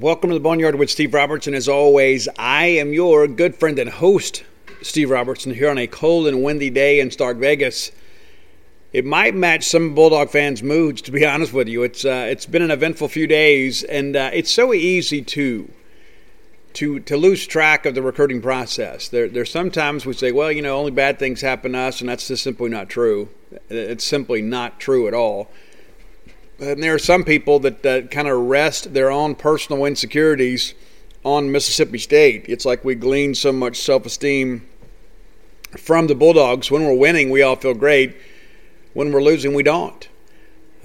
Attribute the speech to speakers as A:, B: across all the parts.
A: Welcome to the Boneyard with Steve Robertson. As always, I am your good friend and host, Steve Robertson, here on a cold and windy day in Stark Vegas. It might match some Bulldog fans' moods, to be honest with you. It's uh, it's been an eventful few days, and uh, it's so easy to to to lose track of the recruiting process. There, there's sometimes we say, well, you know, only bad things happen to us, and that's just simply not true. It's simply not true at all and there are some people that uh, kind of rest their own personal insecurities on Mississippi State. It's like we glean so much self esteem from the Bulldogs. When we're winning, we all feel great. When we're losing, we don't.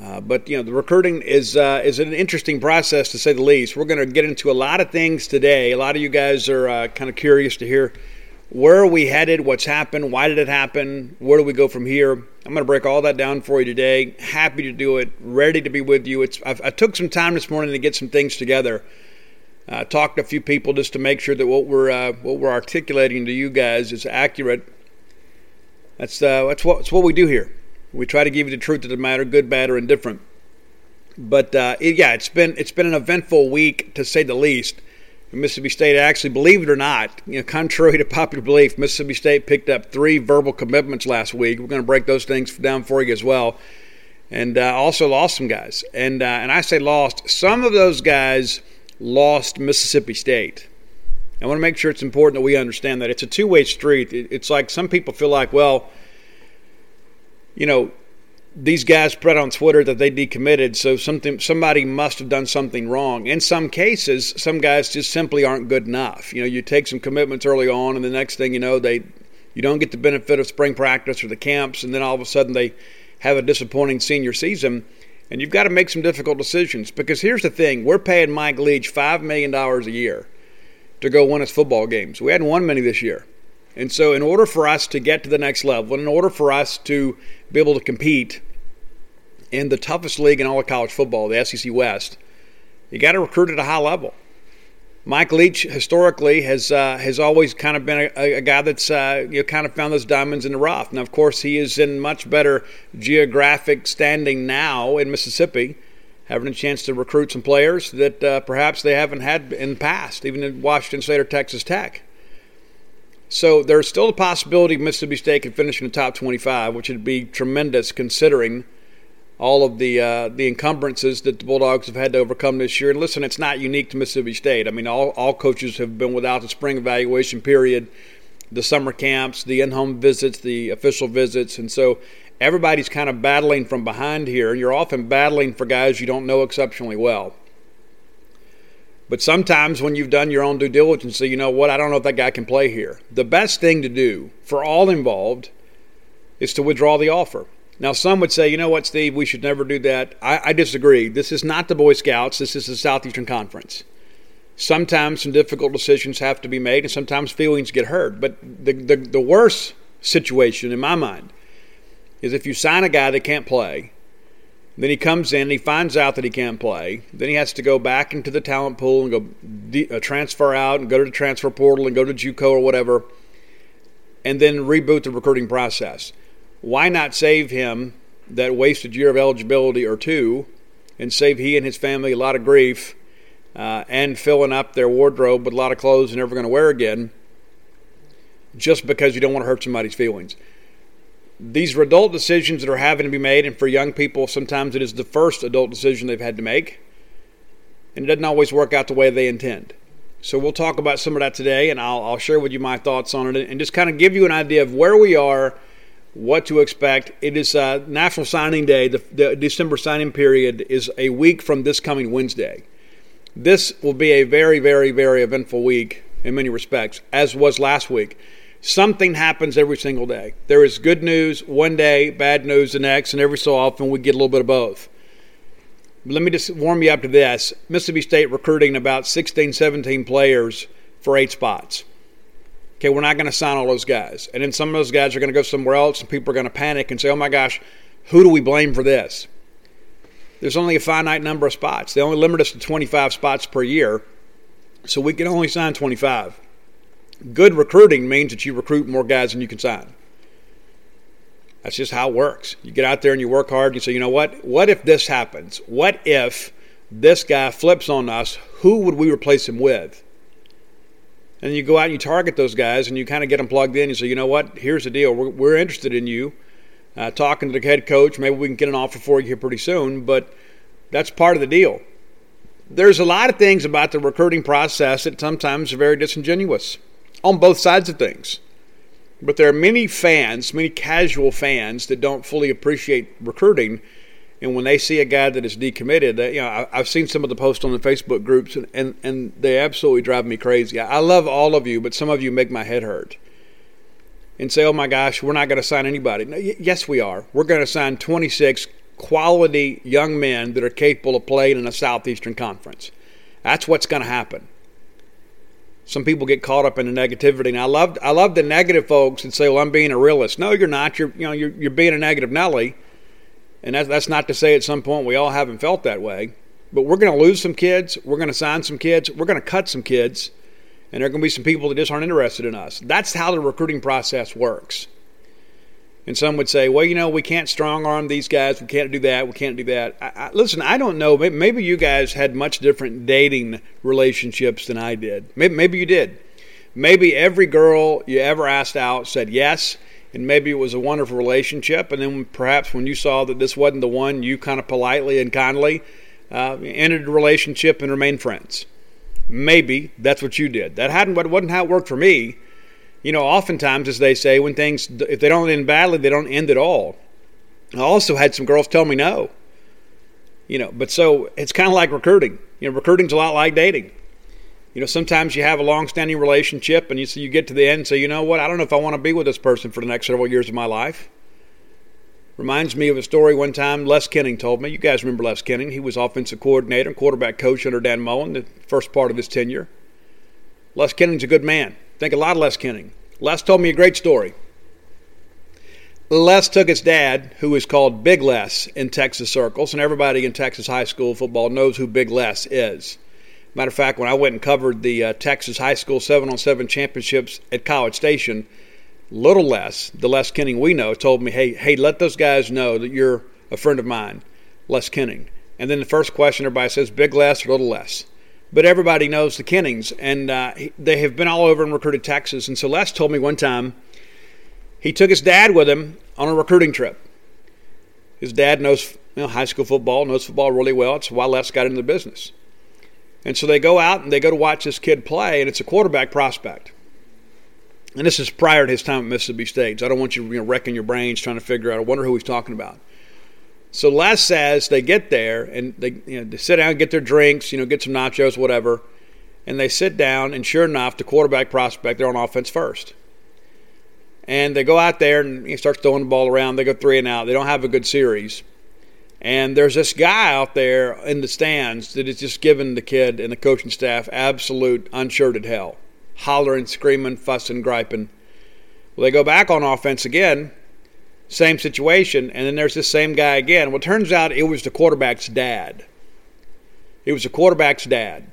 A: Uh, but you know, the recruiting is uh, is an interesting process to say the least. We're going to get into a lot of things today. A lot of you guys are uh, kind of curious to hear where are we headed, what's happened, why did it happen, where do we go from here. I'm going to break all that down for you today. Happy to do it, ready to be with you. It's I've, i took some time this morning to get some things together. Uh, talked to a few people just to make sure that what we're uh, what we're articulating to you guys is accurate. That's uh, that's what that's what we do here. We try to give you the truth of the matter, good, bad, or indifferent. But uh, it, yeah, it's been it's been an eventful week to say the least. Mississippi State actually, believe it or not, you know, contrary to popular belief, Mississippi State picked up three verbal commitments last week. We're going to break those things down for you as well, and uh, also lost some guys. And uh, and I say lost. Some of those guys lost Mississippi State. I want to make sure it's important that we understand that it's a two-way street. It's like some people feel like, well, you know, these guys put on Twitter that they decommitted, so something somebody must have done something wrong. In some cases, some guys just simply aren't good enough. You know, you take some commitments early on, and the next thing you know, they you don't get the benefit of spring practice or the camps, and then all of a sudden they have a disappointing senior season. And you've got to make some difficult decisions because here's the thing: we're paying Mike Leach five million dollars a year to go win us football games. We hadn't won many this year. And so, in order for us to get to the next level, and in order for us to be able to compete in the toughest league in all of college football, the SEC West, you got to recruit at a high level. Mike Leach historically has uh, has always kind of been a, a guy that's uh, you know kind of found those diamonds in the rough. Now, of course, he is in much better geographic standing now in Mississippi, having a chance to recruit some players that uh, perhaps they haven't had in the past, even in Washington State or Texas Tech. So there's still a possibility Mississippi State could finish in the top 25, which would be tremendous considering all of the uh, the encumbrances that the Bulldogs have had to overcome this year. And listen, it's not unique to Mississippi State. I mean, all, all coaches have been without the spring evaluation period, the summer camps, the in-home visits, the official visits, and so everybody's kind of battling from behind here. And you're often battling for guys you don't know exceptionally well. But sometimes when you've done your own due diligence, you know what, I don't know if that guy can play here. The best thing to do for all involved is to withdraw the offer. Now, some would say, you know what, Steve, we should never do that. I, I disagree. This is not the Boy Scouts, this is the Southeastern Conference. Sometimes some difficult decisions have to be made, and sometimes feelings get hurt. But the, the, the worst situation, in my mind, is if you sign a guy that can't play, then he comes in, and he finds out that he can't play, then he has to go back into the talent pool and go de- uh, transfer out and go to the transfer portal and go to JUCO or whatever, and then reboot the recruiting process why not save him that wasted year of eligibility or two and save he and his family a lot of grief uh, and filling up their wardrobe with a lot of clothes they're never going to wear again just because you don't want to hurt somebody's feelings. These are adult decisions that are having to be made, and for young people, sometimes it is the first adult decision they've had to make, and it doesn't always work out the way they intend. So we'll talk about some of that today, and I'll, I'll share with you my thoughts on it and just kind of give you an idea of where we are what to expect. It is uh, National Signing Day. The, the, December signing period is a week from this coming Wednesday. This will be a very, very, very eventful week in many respects, as was last week. Something happens every single day. There is good news one day, bad news the next, and every so often we get a little bit of both. Let me just warm you up to this Mississippi State recruiting about 16, 17 players for eight spots. Okay, we're not going to sign all those guys. And then some of those guys are going to go somewhere else, and people are going to panic and say, oh my gosh, who do we blame for this? There's only a finite number of spots. They only limit us to 25 spots per year, so we can only sign 25. Good recruiting means that you recruit more guys than you can sign. That's just how it works. You get out there and you work hard. And you say, you know what? What if this happens? What if this guy flips on us? Who would we replace him with? And you go out and you target those guys and you kind of get them plugged in. You say, you know what? Here's the deal. We're, we're interested in you. Uh, talking to the head coach, maybe we can get an offer for you here pretty soon. But that's part of the deal. There's a lot of things about the recruiting process that sometimes are very disingenuous on both sides of things. But there are many fans, many casual fans, that don't fully appreciate recruiting. And when they see a guy that is decommitted, you know, I, have seen some of the posts on the Facebook groups, and, and, and they absolutely drive me crazy. I love all of you, but some of you make my head hurt. And say, oh my gosh, we're not going to sign anybody. No, yes, we are. We're going to sign 26 quality young men that are capable of playing in a Southeastern Conference. That's what's going to happen some people get caught up in the negativity, and I love I love the negative folks that say, "Well, I'm being a realist." No, you're not. You're you know you're you're being a negative Nelly, and that's that's not to say at some point we all haven't felt that way. But we're going to lose some kids. We're going to sign some kids. We're going to cut some kids, and there are going to be some people that just aren't interested in us. That's how the recruiting process works. And some would say, well, you know, we can't strong arm these guys. We can't do that. We can't do that. I, I, listen, I don't know. Maybe you guys had much different dating relationships than I did. Maybe, maybe you did. Maybe every girl you ever asked out said yes, and maybe it was a wonderful relationship. And then perhaps when you saw that this wasn't the one, you kind of politely and kindly uh, ended the relationship and remained friends. Maybe that's what you did. That hadn't, wasn't how it worked for me you know, oftentimes, as they say, when things, if they don't end badly, they don't end at all. I also had some girls tell me no. You know, but so it's kind of like recruiting. You know, recruiting's a lot like dating. You know, sometimes you have a long-standing relationship, and you so you get to the end and say, you know what, I don't know if I want to be with this person for the next several years of my life. Reminds me of a story one time Les Koenning told me. You guys remember Les Koenning? He was offensive coordinator and quarterback coach under Dan Mullen the first part of his tenure. Les Koenning's a good man. Think a lot of Les Koenning. Les told me a great story. Les took his dad, who is called Big Les in Texas circles, and everybody in Texas high school football knows who Big Les is. Matter of fact, when I went and covered the uh, Texas high school seven on seven championships at College Station, Little Les, the Les Koenning we know, told me, "Hey, hey, let those guys know that you're a friend of mine, Les Koenning." And then the first question everybody says, "Big Les or Little Les?" but everybody knows the Koennings, and uh, they have been all over and recruited Texas. And so Les told me one time he took his dad with him on a recruiting trip. His dad knows you know, high school football, knows football really well. It's why Les got into the business. And so they go out and they go to watch this kid play, and it's a quarterback prospect. And this is prior to his time at Mississippi State. So I don't want you, you know, wrecking your brains trying to figure out. I wonder who he's talking about. So Les says they get there and they, you know, they sit down, get their drinks, you know, get some nachos, whatever, and they sit down. And sure enough, the quarterback prospect, they're on offense first. And they go out there and he starts throwing the ball around. They go three and out. They don't have a good series. And there's this guy out there in the stands that is just giving the kid and the coaching staff absolute unshirted hell, hollering, screaming, fussing, griping. Well, they go back on offense again, same situation, and then there's this same guy again. Well, turns out it was the quarterback's dad. It was the quarterback's dad.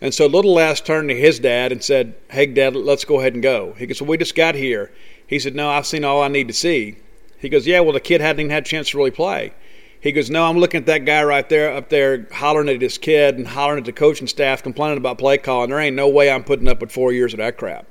A: And so little Les turned to his dad and said, Hey, Dad, let's go ahead and go. He goes, Well, we just got here. He said, No, I've seen all I need to see. He goes, Yeah, well, the kid hadn't even had a chance to really play. He goes, No, I'm looking at that guy right there up there hollering at his kid and hollering at the coaching staff, complaining about play calling. There ain't no way I'm putting up with four years of that crap.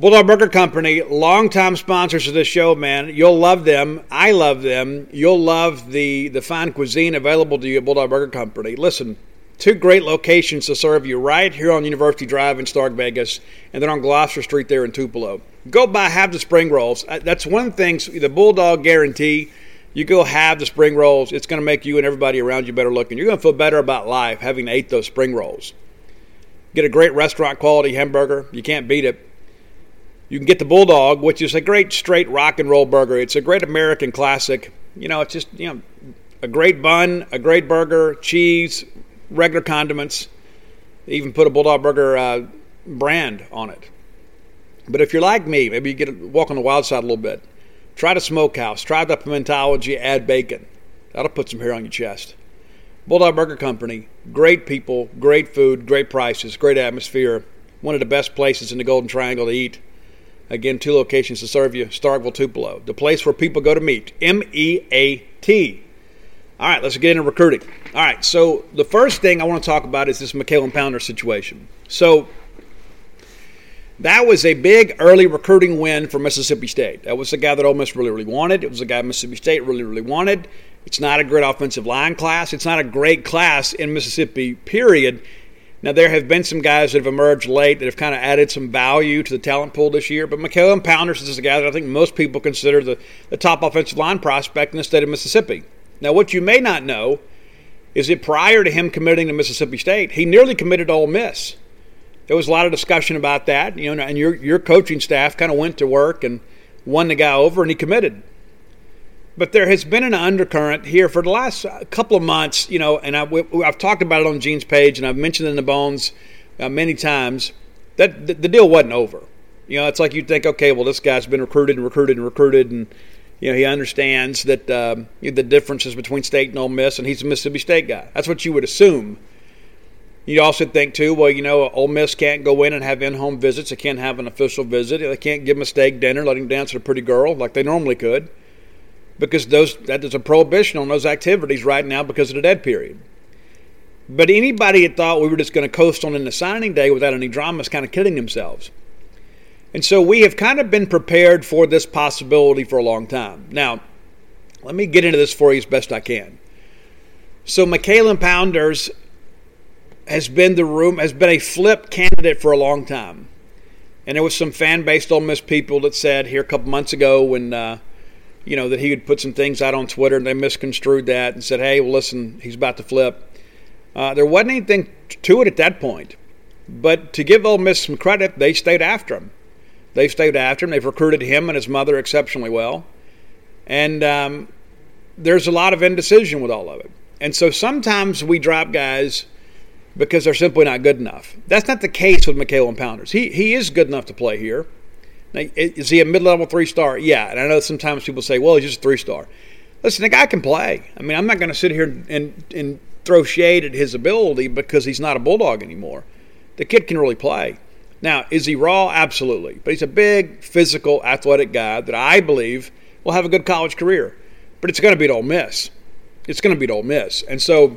A: Bulldog Burger Company, longtime sponsors of this show, man. You'll love them. I love them. You'll love the, the fine cuisine available to you at Bulldog Burger Company. Listen, two great locations to serve you right here on University Drive in Stark Vegas, and then on Gloster Street there in Tupelo. Go by, have the spring rolls. Uh, that's one thing, the Bulldog guarantee. You go have the spring rolls, it's going to make you and everybody around you better looking. You're going to feel better about life having ate those spring rolls. Get a great restaurant quality hamburger. You can't beat it. You can get the Bulldog, which is a great straight rock and roll burger. It's a great American classic. You know, it's just, you know, a great bun, a great burger, cheese, regular condiments. They even put a Bulldog Burger uh, brand on it. But if you're like me, maybe you get walk on the wild side a little bit. Try the smokehouse. Try the pimentology. Add bacon. That'll put some hair on your chest. Bulldog Burger Company. Great people, great food, great prices, great atmosphere. One of the best places in the Golden Triangle to eat. Again, two locations to serve you Starkville, Tupelo. The place where people go to meet. M E A T. All right, let's get into recruiting. All right, so the first thing I want to talk about is this McCaleb Pounder situation. So that was a big early recruiting win for Mississippi State. That was the guy that Ole Miss really, really wanted. It was a guy Mississippi State really, really wanted. It's not a great offensive line class. It's not a great class in Mississippi, period. Now, there have been some guys that have emerged late that have kind of added some value to the talent pool this year, but McCaleb Pounders is a guy that I think most people consider the, the top offensive line prospect in the state of Mississippi. Now, what you may not know is that prior to him committing to Mississippi State, he nearly committed to Ole Miss. There was a lot of discussion about that, you know, and your your coaching staff kind of went to work and won the guy over, and he committed. But there has been an undercurrent here for the last couple of months, you know, and I, have talked about it on Gene's page, and I've mentioned it in the bones uh, many times that the, the, deal wasn't over. You know, it's like you think, okay, well, this guy's been recruited and recruited and recruited, and you know he understands that um, the differences between state and Ole Miss, and he's a Mississippi State guy. That's what you would assume. You also think too, well, you know, Ole Miss can't go in and have in-home visits. They can't have an official visit. They can't give him a steak dinner, let him dance with a pretty girl like they normally could because those that is a prohibition on those activities right now because of the dead period. But anybody that thought we were just going to coast on in the signing day without any drama is kind of kidding themselves. And so we have kind of been prepared for this possibility for a long time. Now, let me get into this for you as best I can. So McCaleb Pounders has been the room has been a flip candidate for a long time. And there was some fan based Ole Miss people that said here a couple months ago when uh, you know, that he would put some things out on Twitter and they misconstrued that and said, hey, well, listen, he's about to flip. Uh, there wasn't anything to it at that point. But to give Ole Miss some credit, they stayed after him. They've stayed after him. They've recruited him and his mother exceptionally well. And um, there's a lot of indecision with all of it. And so sometimes we drop guys because they're simply not good enough. That's not the case with McCaleb Pounders. He, he is good enough to play here. Now, is he a mid-level three-star? Yeah, and I know sometimes people say, "Well, he's just a three-star." Listen, the guy can play. I mean, I'm not going to sit here and, and throw shade at his ability because he's not a bulldog anymore. The kid can really play. Now, is he raw? Absolutely. But he's a big, physical, athletic guy that I believe will have a good college career. But it's going to beat Ole Miss. It's going to beat Ole Miss. And so,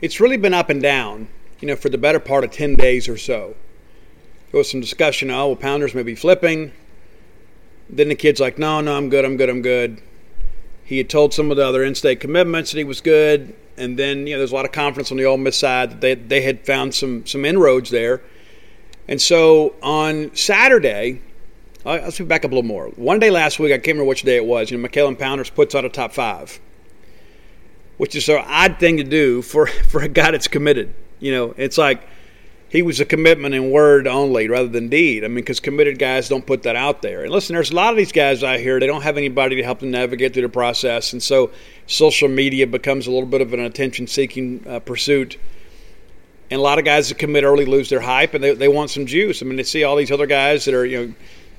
A: It's really been up and down, you know, for the better part of 10 days or so. there was some discussion. Oh, well, Pounders may be flipping. Then the kid's like, no, no, I'm good, I'm good, I'm good. He had told some of the other in-state commitments that he was good, and then you know there's a lot of confidence on the Ole Miss side that they they had found some some inroads there. And so on Saturday, uh, let's be back up a little more. One day last week, I can't remember which day it was. You know, McKalen Pounders puts out a top five, which is an odd thing to do for for a guy that's committed. You know, it's like he was a commitment in word only rather than deed. I mean, because committed guys don't put that out there. And listen, there's a lot of these guys out here, they don't have anybody to help them navigate through the process. And so social media becomes a little bit of an attention seeking uh, pursuit. And a lot of guys that commit early lose their hype and they, they want some juice. I mean, they see all these other guys that are, you know,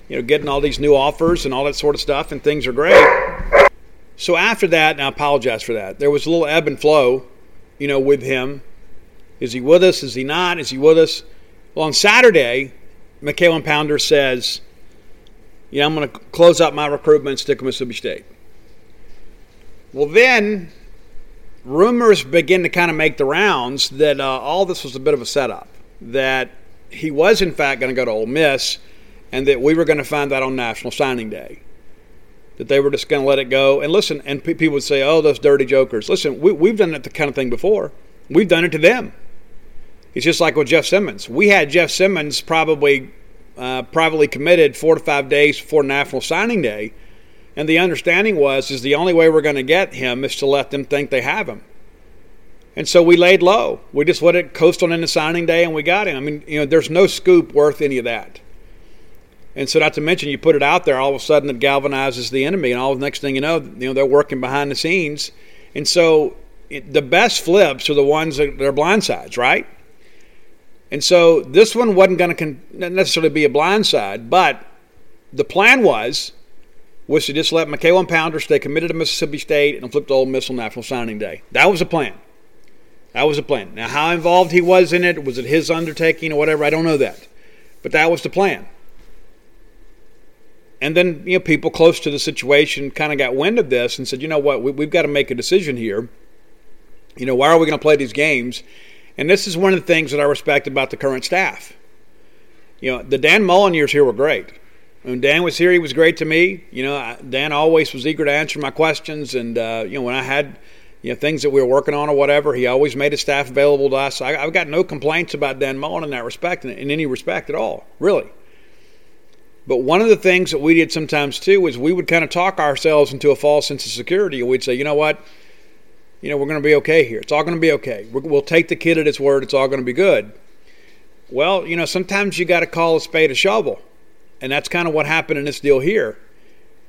A: you know, getting all these new offers and all that sort of stuff, and things are great. So after that, and I apologize for that, there was a little ebb and flow, you know, with him is he with us? Is he not? Is he with us? Well, on Saturday, McKalen Pounder says, Yeah, I'm going to close out my recruitment and stick with Mississippi State. Well, then rumors begin to kind of make the rounds that uh, all this was a bit of a setup, that he was, in fact, going to go to Ole Miss, and that we were going to find that on National Signing Day. That they were just going to let it go. And listen, and people would say, oh, those dirty jokers. Listen, we, we've done that kind of thing before. We've done it to them. It's just like with Jeff Simmons. We had Jeff Simmons probably uh, privately committed four to five days before National Signing Day, and the understanding was is the only way we're going to get him is to let them think they have him. And so we laid low. We just let it coast on into signing day, and we got him. I mean, you know, there's no scoop worth any of that. And so, not to mention, you put it out there, all of a sudden it galvanizes the enemy, and all the next thing you know, you know, they're working behind the scenes. And so, it, the best flips are the ones that are blindsides, right? And so this one wasn't going to necessarily be a blindside, but the plan was was to just let McKalen Pounder stay committed to Mississippi State and flip to Ole Miss on National Signing Day. That was the plan. That was the plan. Now, how involved he was in it, was it his undertaking or whatever? I don't know that, but that was the plan. And then you know people close to the situation kind of got wind of this and said, you know what, we, we've got to make a decision here. You know, why are we going to play these games? And this is one of the things that I respect about the current staff. You know, the Dan Mullen years here were great. When Dan was here, he was great to me. You know, Dan always was eager to answer my questions, and uh, you know, when I had you know things that we were working on or whatever, he always made his staff available to us. I, have got no complaints about Dan Mullen in that respect, in any respect at all, really. But one of the things that we did sometimes too was we would kind of talk ourselves into a false sense of security, and we'd say, you know what, you know, we're going to be okay here. It's all going to be okay. We'll take the kid at his word. It's all going to be good. Well, you know, sometimes you got to call a spade a shovel. And that's kind of what happened in this deal here.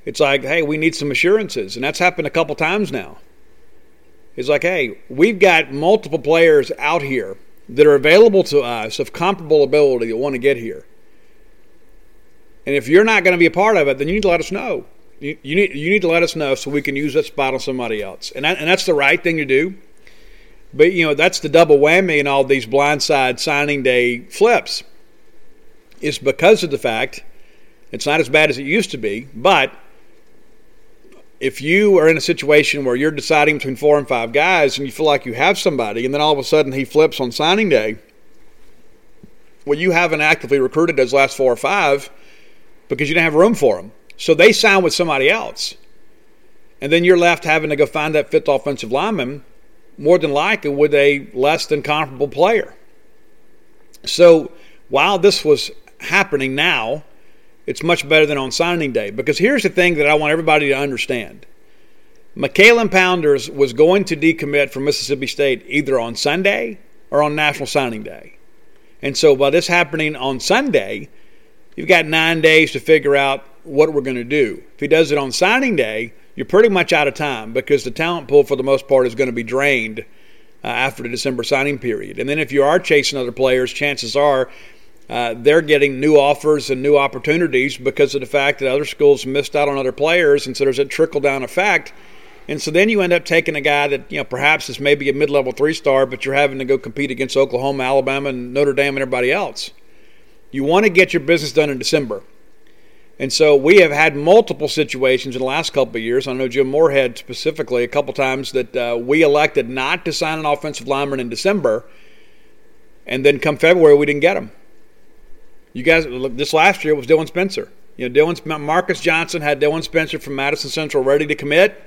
A: It's like, hey, we need some assurances. And that's happened a couple times now. It's like, hey, we've got multiple players out here that are available to us of comparable ability that want to get here. And if you're not going to be a part of it, then you need to let us know. You, you, need you need to let us know so we can use that spot on somebody else, and that, and that's the right thing to do. But you know that's the double whammy in all these blindside signing day flips. It's because of the fact it's not as bad as it used to be, but if you are in a situation where you're deciding between four and five guys and you feel like you have somebody, and then all of a sudden he flips on signing day, well, you haven't actively recruited those last four or five because you didn't have room for them. So they sign with somebody else. And then you're left having to go find that fifth offensive lineman, more than likely with a less than comparable player. So while this was happening now, it's much better than on signing day. Because here's the thing that I want everybody to understand. McKalen Pounders was going to decommit from Mississippi State either on Sunday or on National Signing Day. And so by this happening on Sunday, you've got nine days to figure out what we're going to do. If he does it on signing day, you're pretty much out of time because the talent pool, for the most part, is going to be drained uh, after the December signing period. And then if you are chasing other players, chances are uh, they're getting new offers and new opportunities because of the fact that other schools missed out on other players, and so there's a trickle down effect. And so then you end up taking a guy that you know perhaps is maybe a mid-level three-star, but you're having to go compete against Oklahoma, Alabama, and Notre Dame and everybody else. You want to get your business done in December. And so we have had multiple situations in the last couple of years. I know Jim Moorhead specifically a couple times that uh, we elected not to sign an offensive lineman in December, and then come February we didn't get him. You guys, look, this last year was Dylan Spencer. You know, Dylan Marcus Johnson had Dylan Spencer from Madison Central ready to commit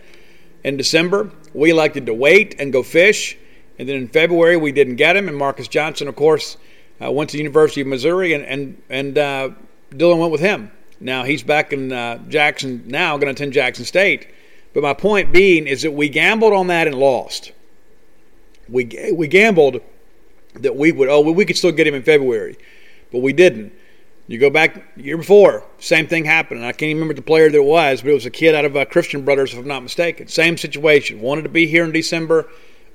A: in December. We elected to wait and go fish, and then in February we didn't get him. And Marcus Johnson, of course, uh, went to the University of Missouri, and and and uh, Dylan went with him. Now he's back in uh, Jackson now, going to attend Jackson State. But my point being is that we gambled on that and lost. We we gambled that we would oh we could still get him in February, but we didn't. You go back year before, same thing happened. I can't even remember the player that it was, but it was a kid out of uh, Christian Brothers, if I'm not mistaken. Same situation. Wanted to be here in December.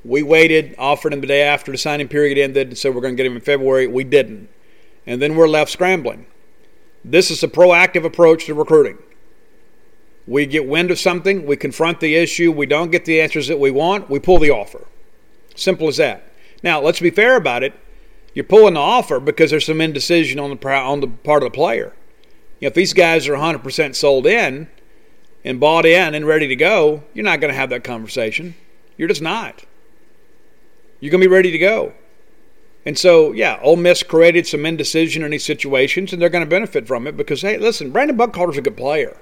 A: We waited, offered him the day after the signing period ended, and said we're going to get him in February. We didn't. And then we're left scrambling. This is a proactive approach to recruiting. We get wind of something, we confront the issue, we don't get the answers that we want, we pull the offer. Simple as that. Now, let's be fair about it. You're pulling the offer because there's some indecision on the on the part of the player. You know, if these guys are 100% sold in and bought in and ready to go, you're not going to have that conversation. You're just not. You're going to be ready to go. And so, yeah, Ole Miss created some indecision in these situations, and they're going to benefit from it because, hey, listen, Brandon Buckhalter's a good player.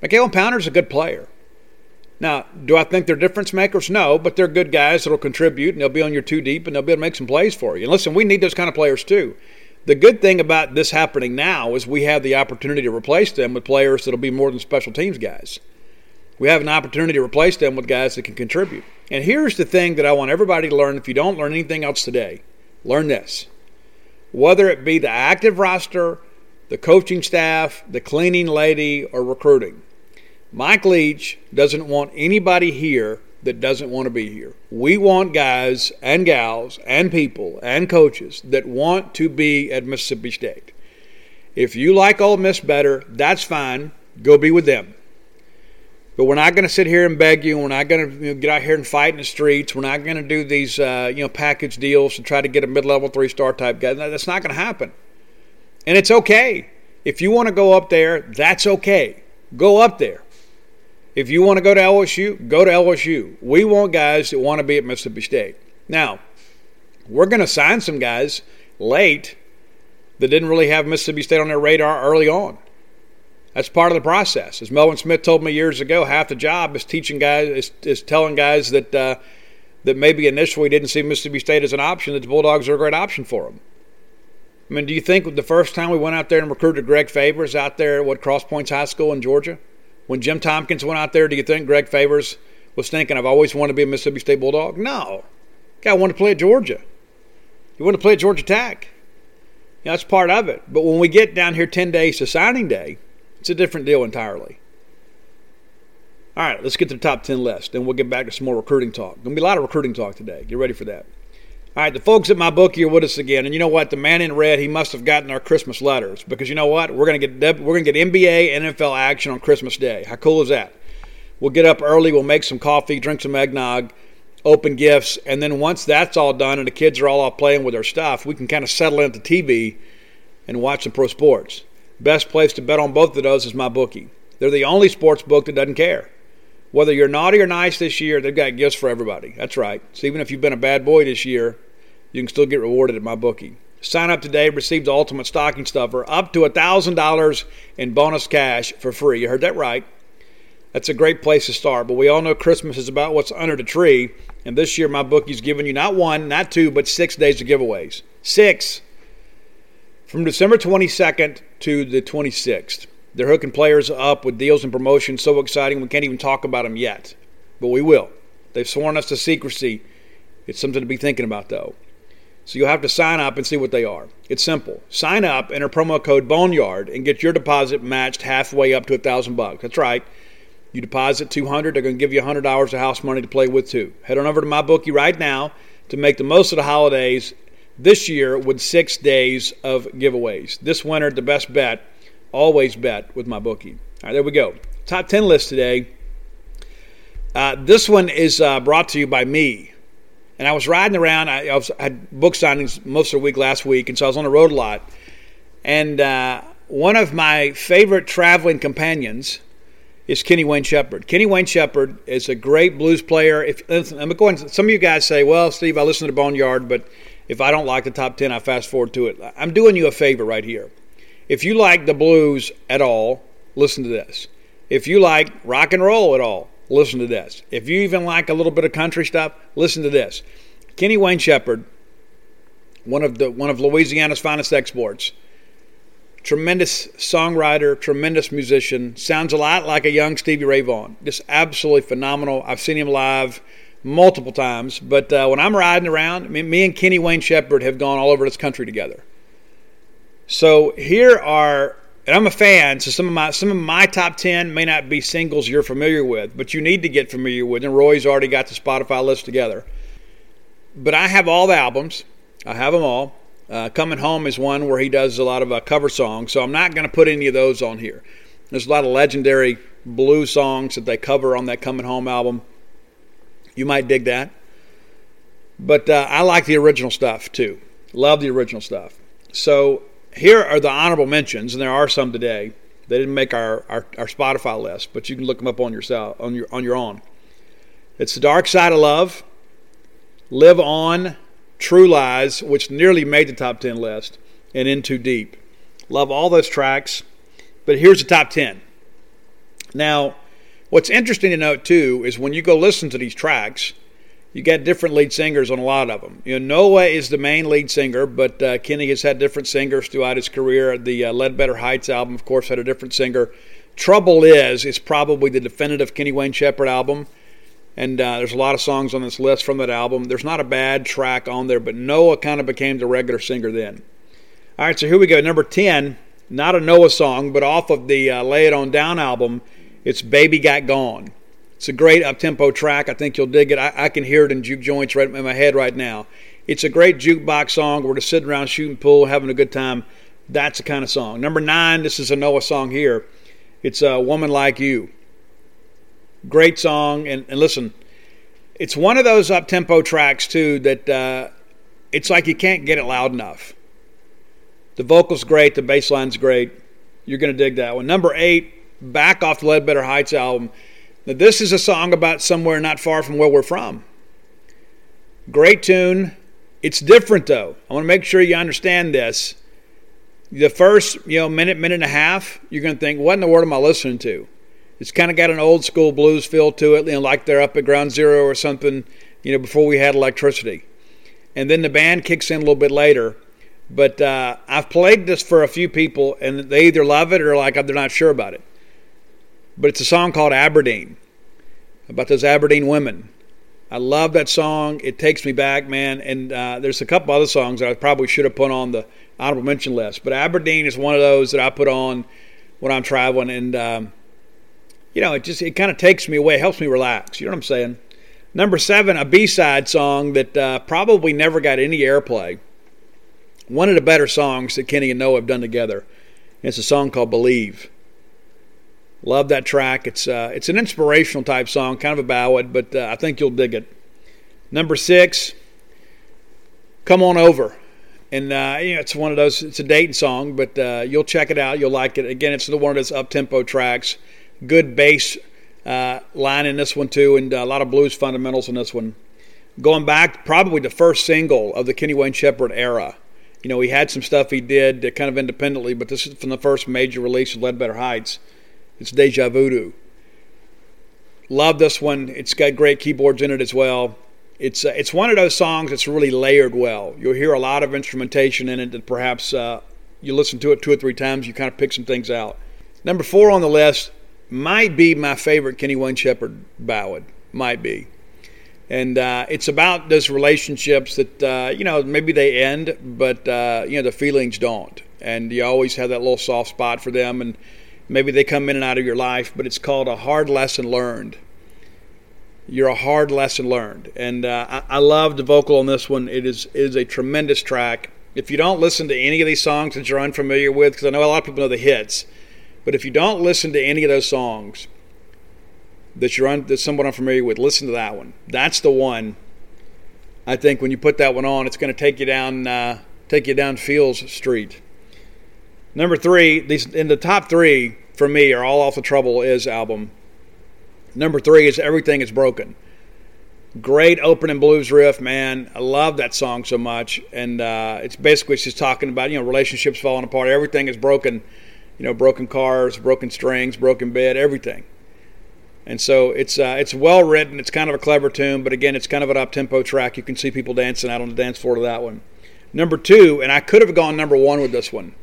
A: Michaela Pounder's a good player. Now, do I think they're difference makers? No, but they're good guys that'll contribute and they'll be on your two deep and they'll be able to make some plays for you. And listen, we need those kind of players too. The good thing about this happening now is we have the opportunity to replace them with players that'll be more than special teams guys. We have an opportunity to replace them with guys that can contribute. And here's the thing that I want everybody to learn if you don't learn anything else today, learn this. Whether it be the active roster, the coaching staff, the cleaning lady, or recruiting, Mike Leach doesn't want anybody here that doesn't want to be here. We want guys and gals and people and coaches that want to be at Mississippi State. If you like Ole Miss better, that's fine. Go be with them. But we're not going to sit here and beg you. We're not going to you know, get out here and fight in the streets. We're not going to do these uh, you know package deals to try to get a mid-level three-star type guy. That's not going to happen. And it's okay if you want to go up there. That's okay. Go up there. If you want to go to LSU, go to LSU. We want guys that want to be at Mississippi State. Now, we're going to sign some guys late that didn't really have Mississippi State on their radar early on. That's part of the process. As Melvin Smith told me years ago, half the job is teaching guys, is, is telling guys that uh, that maybe initially didn't see Mississippi State as an option, that the Bulldogs are a great option for them. I mean, do you think the first time we went out there and recruited Greg Favors out there at what Cross Points High School in Georgia, when Jim Tompkins went out there, do you think Greg Favors was thinking, I've always wanted to be a Mississippi State Bulldog? No. Guy wanted to play at Georgia. He wanted to play at Georgia Tech. You know, that's part of it. But when we get down here 10 days to signing day, it's a different deal entirely. All right, let's get to the top 10 list. Then we'll get back to some more recruiting talk. Going to be a lot of recruiting talk today. Get ready for that. All right, the folks at MyBookie are with us again, and you know what? The man in red, he must have gotten our Christmas letters because you know what? We're gonna get we're gonna get NBA, NFL action on Christmas Day. How cool is that? We'll get up early, we'll make some coffee, drink some eggnog, open gifts, and then once that's all done and the kids are all off playing with their stuff, we can kind of settle into TV and watch some pro sports. Best place to bet on both of those is MyBookie. They're the only sports book that doesn't care. Whether you're naughty or nice this year, they've got gifts for everybody. That's right. So even if you've been a bad boy this year, you can still get rewarded at MyBookie. Sign up today, receive the ultimate stocking stuffer, up to $1,000 in bonus cash for free. You heard that right. That's a great place to start. But we all know Christmas is about what's under the tree. And this year, MyBookie's giving you not one, not two, but six days of giveaways. Six. From December 22nd to the 26th. They're hooking players up with deals and promotions so exciting we can't even talk about them yet. But we will. They've sworn us to secrecy. It's something to be thinking about, though. So you'll have to sign up and see what they are. It's simple. Sign up, enter promo code Boneyard, and get your deposit matched halfway up to a thousand bucks. That's right. You deposit 200, they're going to give you $100 of house money to play with too. Head on over to MyBookie right now to make the most of the holidays this year with six days of giveaways. This winter, the best bet, always bet with MyBookie. All right, there we go. Top 10 list today. Uh, this one is uh, brought to you by me. And I was riding around. I, I, was, I, had book signings most of the week last week, and so I was on the road a lot. And uh, one of my favorite traveling companions is Kenny Wayne Shepherd. Kenny Wayne Shepherd is a great blues player. If I'm going. Some of you guys say, "Well, Steve, I listen to Boneyard, but if I don't like the top ten, I fast forward to it." I'm doing you a favor right here. If you like the blues at all, listen to this. If you like rock and roll at all, listen to this. If you even like a little bit of country stuff, listen to this. Kenny Wayne Shepherd, one of the one of Louisiana's finest exports. Tremendous songwriter, tremendous musician. Sounds a lot like a young Stevie Ray Vaughan. Just absolutely phenomenal. I've seen him live multiple times. But uh, when I'm riding around, me, me and Kenny Wayne Shepherd have gone all over this country together. So here are, and I'm a fan. So some of my some of my top ten may not be singles you're familiar with, but you need to get familiar with. And Roy's already got the Spotify list together. But I have all the albums. I have them all. Uh, Coming Home is one where he does a lot of uh, cover songs, so I'm not going to put any of those on here. There's a lot of legendary blues songs that they cover on that Coming Home album. You might dig that. But uh, I like the original stuff too. Love the original stuff. So here are the honorable mentions, and there are some today. They didn't make our, our, our Spotify list, but you can look them up on yourself on your on your own. It's the Dark Side of Love, Live On, True Lies, which nearly made the top 10 list, and In Too Deep. Love all those tracks, but here's the top 10. Now, what's interesting to note too is when you go listen to these tracks, you got different lead singers on a lot of them. You know, Noah is the main lead singer, but uh, Kenny has had different singers throughout his career. The uh, Ledbetter Heights album, of course, had a different singer. Trouble Is is probably the definitive Kenny Wayne Shepherd album and uh, there's a lot of songs on this list from that album. There's not a bad track on there, but Noah kind of became the regular singer then. All right, so here we go. Number 10, not a Noah song, but off of the uh, Lay It On Down album, it's Baby Got Gone. It's a great up tempo track. I think you'll dig it. I, I, can hear it in juke joints right in my head right now. It's a great jukebox song. We're just sitting around shooting pool, having a good time. That's the kind of song. Number nine, this is a Noah song here. It's a Woman Like You. Great song, and, and listen, it's one of those up tempo tracks too that uh, it's like you can't get it loud enough. The vocal's great, the bass line's great. You're going to dig that one. Number eight, back off the Ledbetter Heights album. Now, this is a song about somewhere not far from where we're from. Great tune. It's different though. I want to make sure you understand this. The first, you know, minute, minute and a half, you're going to think, what in the world am I listening to? It's kind of got an old school blues feel to it, you know, like they're up at Ground Zero or something, you know, before we had electricity. And then the band kicks in a little bit later. But uh, I've played this for a few people, and they either love it or like they're not sure about it. But it's a song called Aberdeen about those Aberdeen women. I love that song. It takes me back, man. And uh, there's a couple other songs that I probably should have put on the honorable mention list. But Aberdeen is one of those that I put on when I'm traveling. And um, you know, it just it kind of takes me away, helps me relax. You know what I'm saying? Number seven, a B-side song that uh, probably never got any airplay. One of the better songs that Kenny and Noah have done together. It's a song called "Believe." Love that track. It's uh, it's an inspirational type song, kind of a ballad, but uh, I think you'll dig it. Number six, "Come On Over," and uh, you know, it's one of those. It's a Dayton song, but uh, you'll check it out. You'll like it. Again, it's one of those up tempo tracks good bass uh, line in this one too, and a lot of blues fundamentals in this one. Going back, probably the first single of the Kenny Wayne Shepherd era. You know, he had some stuff he did kind of independently, but this is from the first major release of Ledbetter Heights. It's Deja Voodoo. Love this one. It's got great keyboards in it as well. It's uh, it's one of those songs that's really layered well. You'll hear a lot of instrumentation in it that perhaps uh, you listen to it two or three times, you kind of pick some things out. Number four on the list might be my favorite Kenny Wayne Shepherd ballad. Might be. And uh, it's about those relationships that, uh, you know, maybe they end, but, uh, you know, the feelings don't. And you always have that little soft spot for them. And maybe they come in and out of your life, but it's called A Hard Lesson Learned. You're a hard lesson learned. And uh, I, I love the vocal on this one. It is, it is a tremendous track. If you don't listen to any of these songs that you're unfamiliar with, because I know a lot of people know the hits, but if you don't listen to any of those songs that you're un, that somewhat unfamiliar with, listen to that one. That's the one. I think when you put that one on, it's going to take you down uh, take you down Fields Street. Number three, these in the top three for me are all off the Trouble Is album. Number three is Everything Is Broken. Great opening blues riff, man. I love that song so much, and uh, it's basically just talking about you know relationships falling apart. Everything is broken, you know, broken cars, broken strings, broken bed, everything. And so it's uh, it's well written. It's kind of a clever tune, but again, it's kind of an up tempo track. You can see people dancing out on the dance floor to that one. Number two, and I could have gone number one with this one.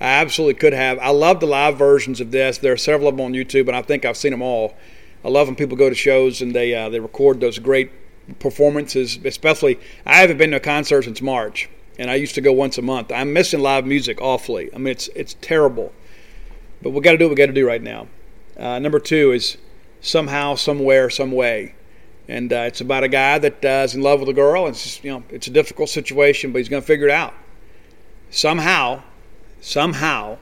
A: I absolutely could have. I love the live versions of this. There are several of them on YouTube, and I think I've seen them all. I love when people go to shows and they uh, they record those great performances. Especially, I haven't been to a concert since March, and I used to go once a month. I'm missing live music awfully. I mean, it's it's terrible, but we got to do what we got to do right now. Uh, number two is somehow, somewhere, some way, and uh, it's about a guy that uh, is in love with a girl. And it's just, you know it's a difficult situation, but he's going to figure it out somehow. Somehow,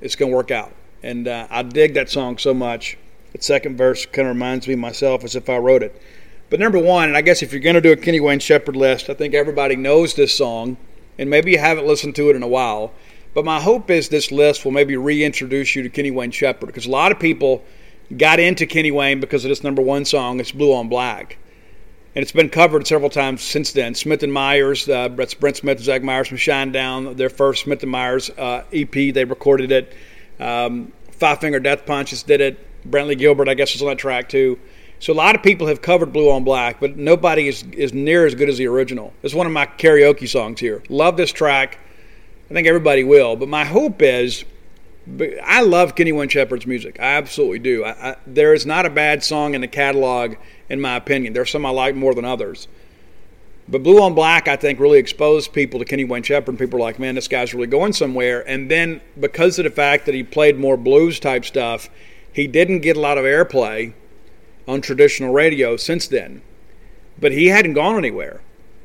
A: it's going to work out, and uh, I dig that song so much. The second verse kind of reminds me of myself as if I wrote it. But number one, and I guess if you're going to do a Kenny Wayne Shepherd list, I think everybody knows this song, and maybe you haven't listened to it in a while. But my hope is this list will maybe reintroduce you to Kenny Wayne Shepherd because a lot of people got into Kenny Wayne because of this number one song, It's Blue on Black. And it's been covered several times since then. Smith and Myers, uh, Brent Smith and Zach Myers from Shinedown, their first Smith and Myers uh, EP, they recorded it. Um, Five Finger Death Punches did it. Brantley Gilbert, I guess, was on that track too. So a lot of people have covered Blue on Black, but nobody is, is near as good as the original. It's one of my karaoke songs here. Love this track. I think everybody will. But my hope is, I love Kenny Wayne Shepherd's music. I absolutely do. I, I, there is not a bad song in the catalog, in my opinion. There's some I like more than others. But Blue on Black, I think, really exposed people to Kenny Wayne Shepherd. And people are like, man, this guy's really going somewhere. And then because of the fact that he played more blues type stuff, he didn't get a lot of airplay on traditional radio since then, but he hadn't gone anywhere.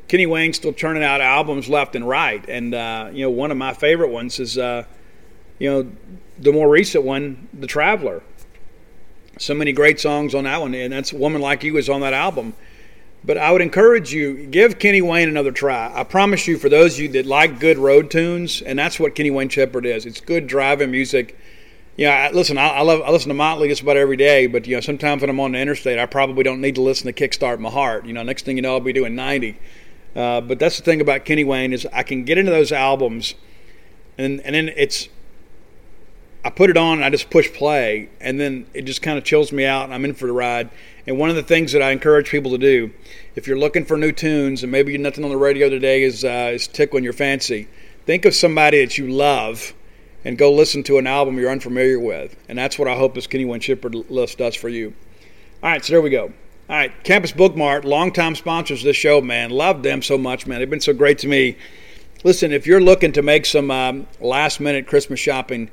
A: Kenny Wayne's still turning out albums left and right, and uh, you know one of my favorite ones is uh, you know the more recent one, The Traveler. So many great songs on that one, and that's "Woman Like You" is on that album. But I would encourage you give Kenny Wayne another try. I promise you, for those of you that like good road tunes, and that's what Kenny Wayne Shepherd is. It's good driving music yeah, listen, I, I, love I listen to Motley just about every day, but you know sometimes when I'm on the interstate, I probably don't need to listen to Kickstart My Heart. You know, next thing you know, I'll be doing 90. Uh, but that's the thing about Kenny Wayne is I can get into those albums, and and then it's I put it on and I just push play, and then it just kind of chills me out, and I'm in for the ride. And one of the things that I encourage people to do, if you're looking for new tunes and maybe nothing on the radio today is uh, is tickling your fancy, think of somebody that you love and go listen to an album you're unfamiliar with. And that's what I hope this Kenny Wayne Shepherd list does for you. All right, so there we go. All right, Campus Bookmart, longtime sponsors of this show, man. Love them so much, man. They've been so great to me. Listen, if you're looking to make some um, last minute Christmas shopping,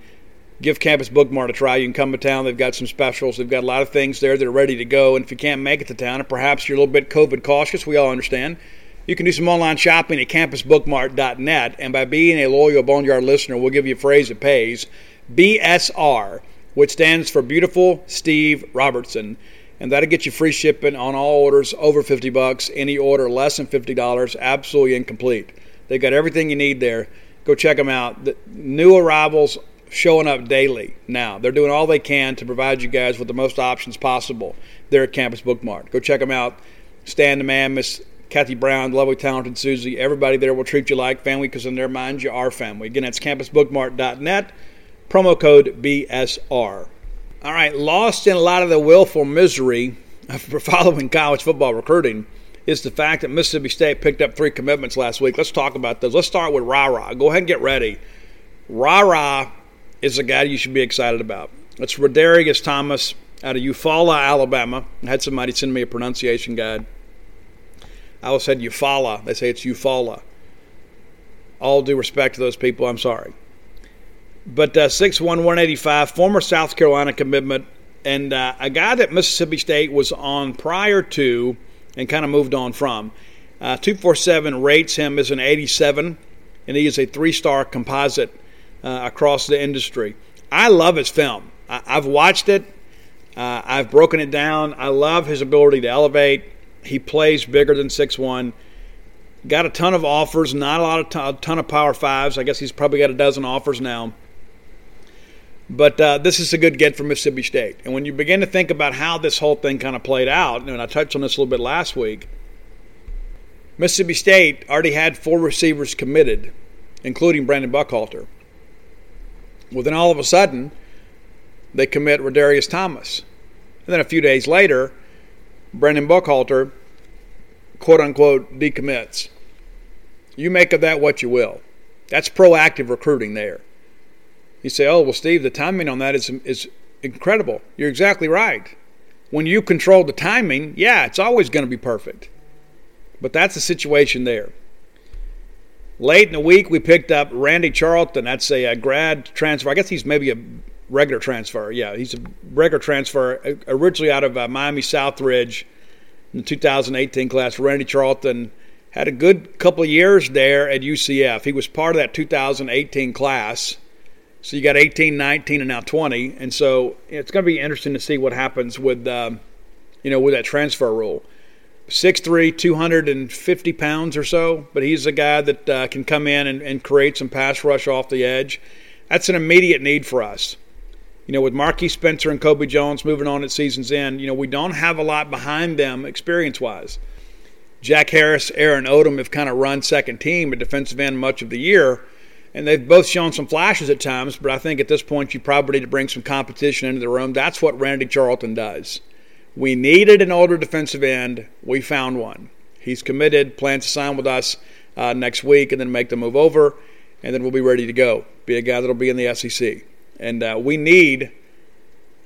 A: give Campus Bookmart a try. You can come to town. They've got some specials. They've got a lot of things there that are ready to go. And if you can't make it to town, and perhaps you're a little bit COVID cautious, we all understand you can do some online shopping at campusbookmart.net, and by being a loyal Boneyard listener, we'll give you a phrase that pays BSR, which stands for Beautiful Steve Robertson. And that'll get you free shipping on all orders over 50 bucks. Any order less than $50, absolutely incomplete. They've got everything you need there. Go check them out. The new arrivals showing up daily now. They're doing all they can to provide you guys with the most options possible there at Campus Bookmart. Go check them out. Stan the man, Miss Kathy Brown, lovely, talented Susie. Everybody there will treat you like family because in their minds you are family. Again, that's campusbookmart.net, promo code BSR. All right, lost in a lot of the willful misery for following college football recruiting is the fact that Mississippi State picked up three commitments last week. Let's talk about those. Let's start with Ra Ra. Go ahead and get ready. Ra Ra is a guy you should be excited about. It's Rodarius Thomas out of Eufaula, Alabama. I had somebody send me a pronunciation guide. I always said Eufaula. They say it's Eufaula. All due respect to those people, I'm sorry. But uh, 6'1", 185, former South Carolina commitment, and uh, a guy that Mississippi State was on prior to and kind of moved on from. Uh, 247 rates him as an 87, and he is a three star composite uh, across the industry. I love his film. I- have watched it, uh, I've broken it down. I love his ability to elevate. He plays bigger than six one. Got a ton of offers, not a lot of ton, a ton of power fives. I guess he's probably got a dozen offers now. But uh, this is a good get for Mississippi State. And when you begin to think about how this whole thing kind of played out, and I touched on this a little bit last week, Mississippi State already had four receivers committed, including Brandon Buckhalter. Well, then all of a sudden, they commit Rodarius Thomas. And then a few days later, Brandon Buckhalter, quote unquote, decommits. You make of that what you will. That's proactive recruiting there. You say, oh, well, Steve, the timing on that is, is incredible. You're exactly right. When you control the timing, yeah, it's always going to be perfect. But that's the situation there. Late in the week, we picked up Randy Charlton. That's a, a grad transfer. I guess he's maybe a regular transfer. Yeah, he's a regular transfer, uh, originally out of uh, Miami Southridge in the 2018 class. Randy Charlton had a good couple of years there at UCF. He was part of that 2018 class. So you got 18, 19, and now 20. And so it's going to be interesting to see what happens with, um, you know, with that transfer rule. 6'3", 250 pounds or so, but he's a guy that uh, can come in and, and create some pass rush off the edge. That's an immediate need for us you know, with Marquis Spencer and Kobe Jones moving on at season's end, you know, we don't have a lot behind them experience wise. Jack Harris, Aaron Odom have kind of run second team at defensive end much of the year, and they've both shown some flashes at times, but I think at this point you probably need to bring some competition into the room. That's what Randy Charlton does. We needed an older defensive end. We found one. He's committed, plans to sign with us uh, next week, and then make the move over, and then we'll be ready to go. Be a guy that'll be in the SEC. And uh, we need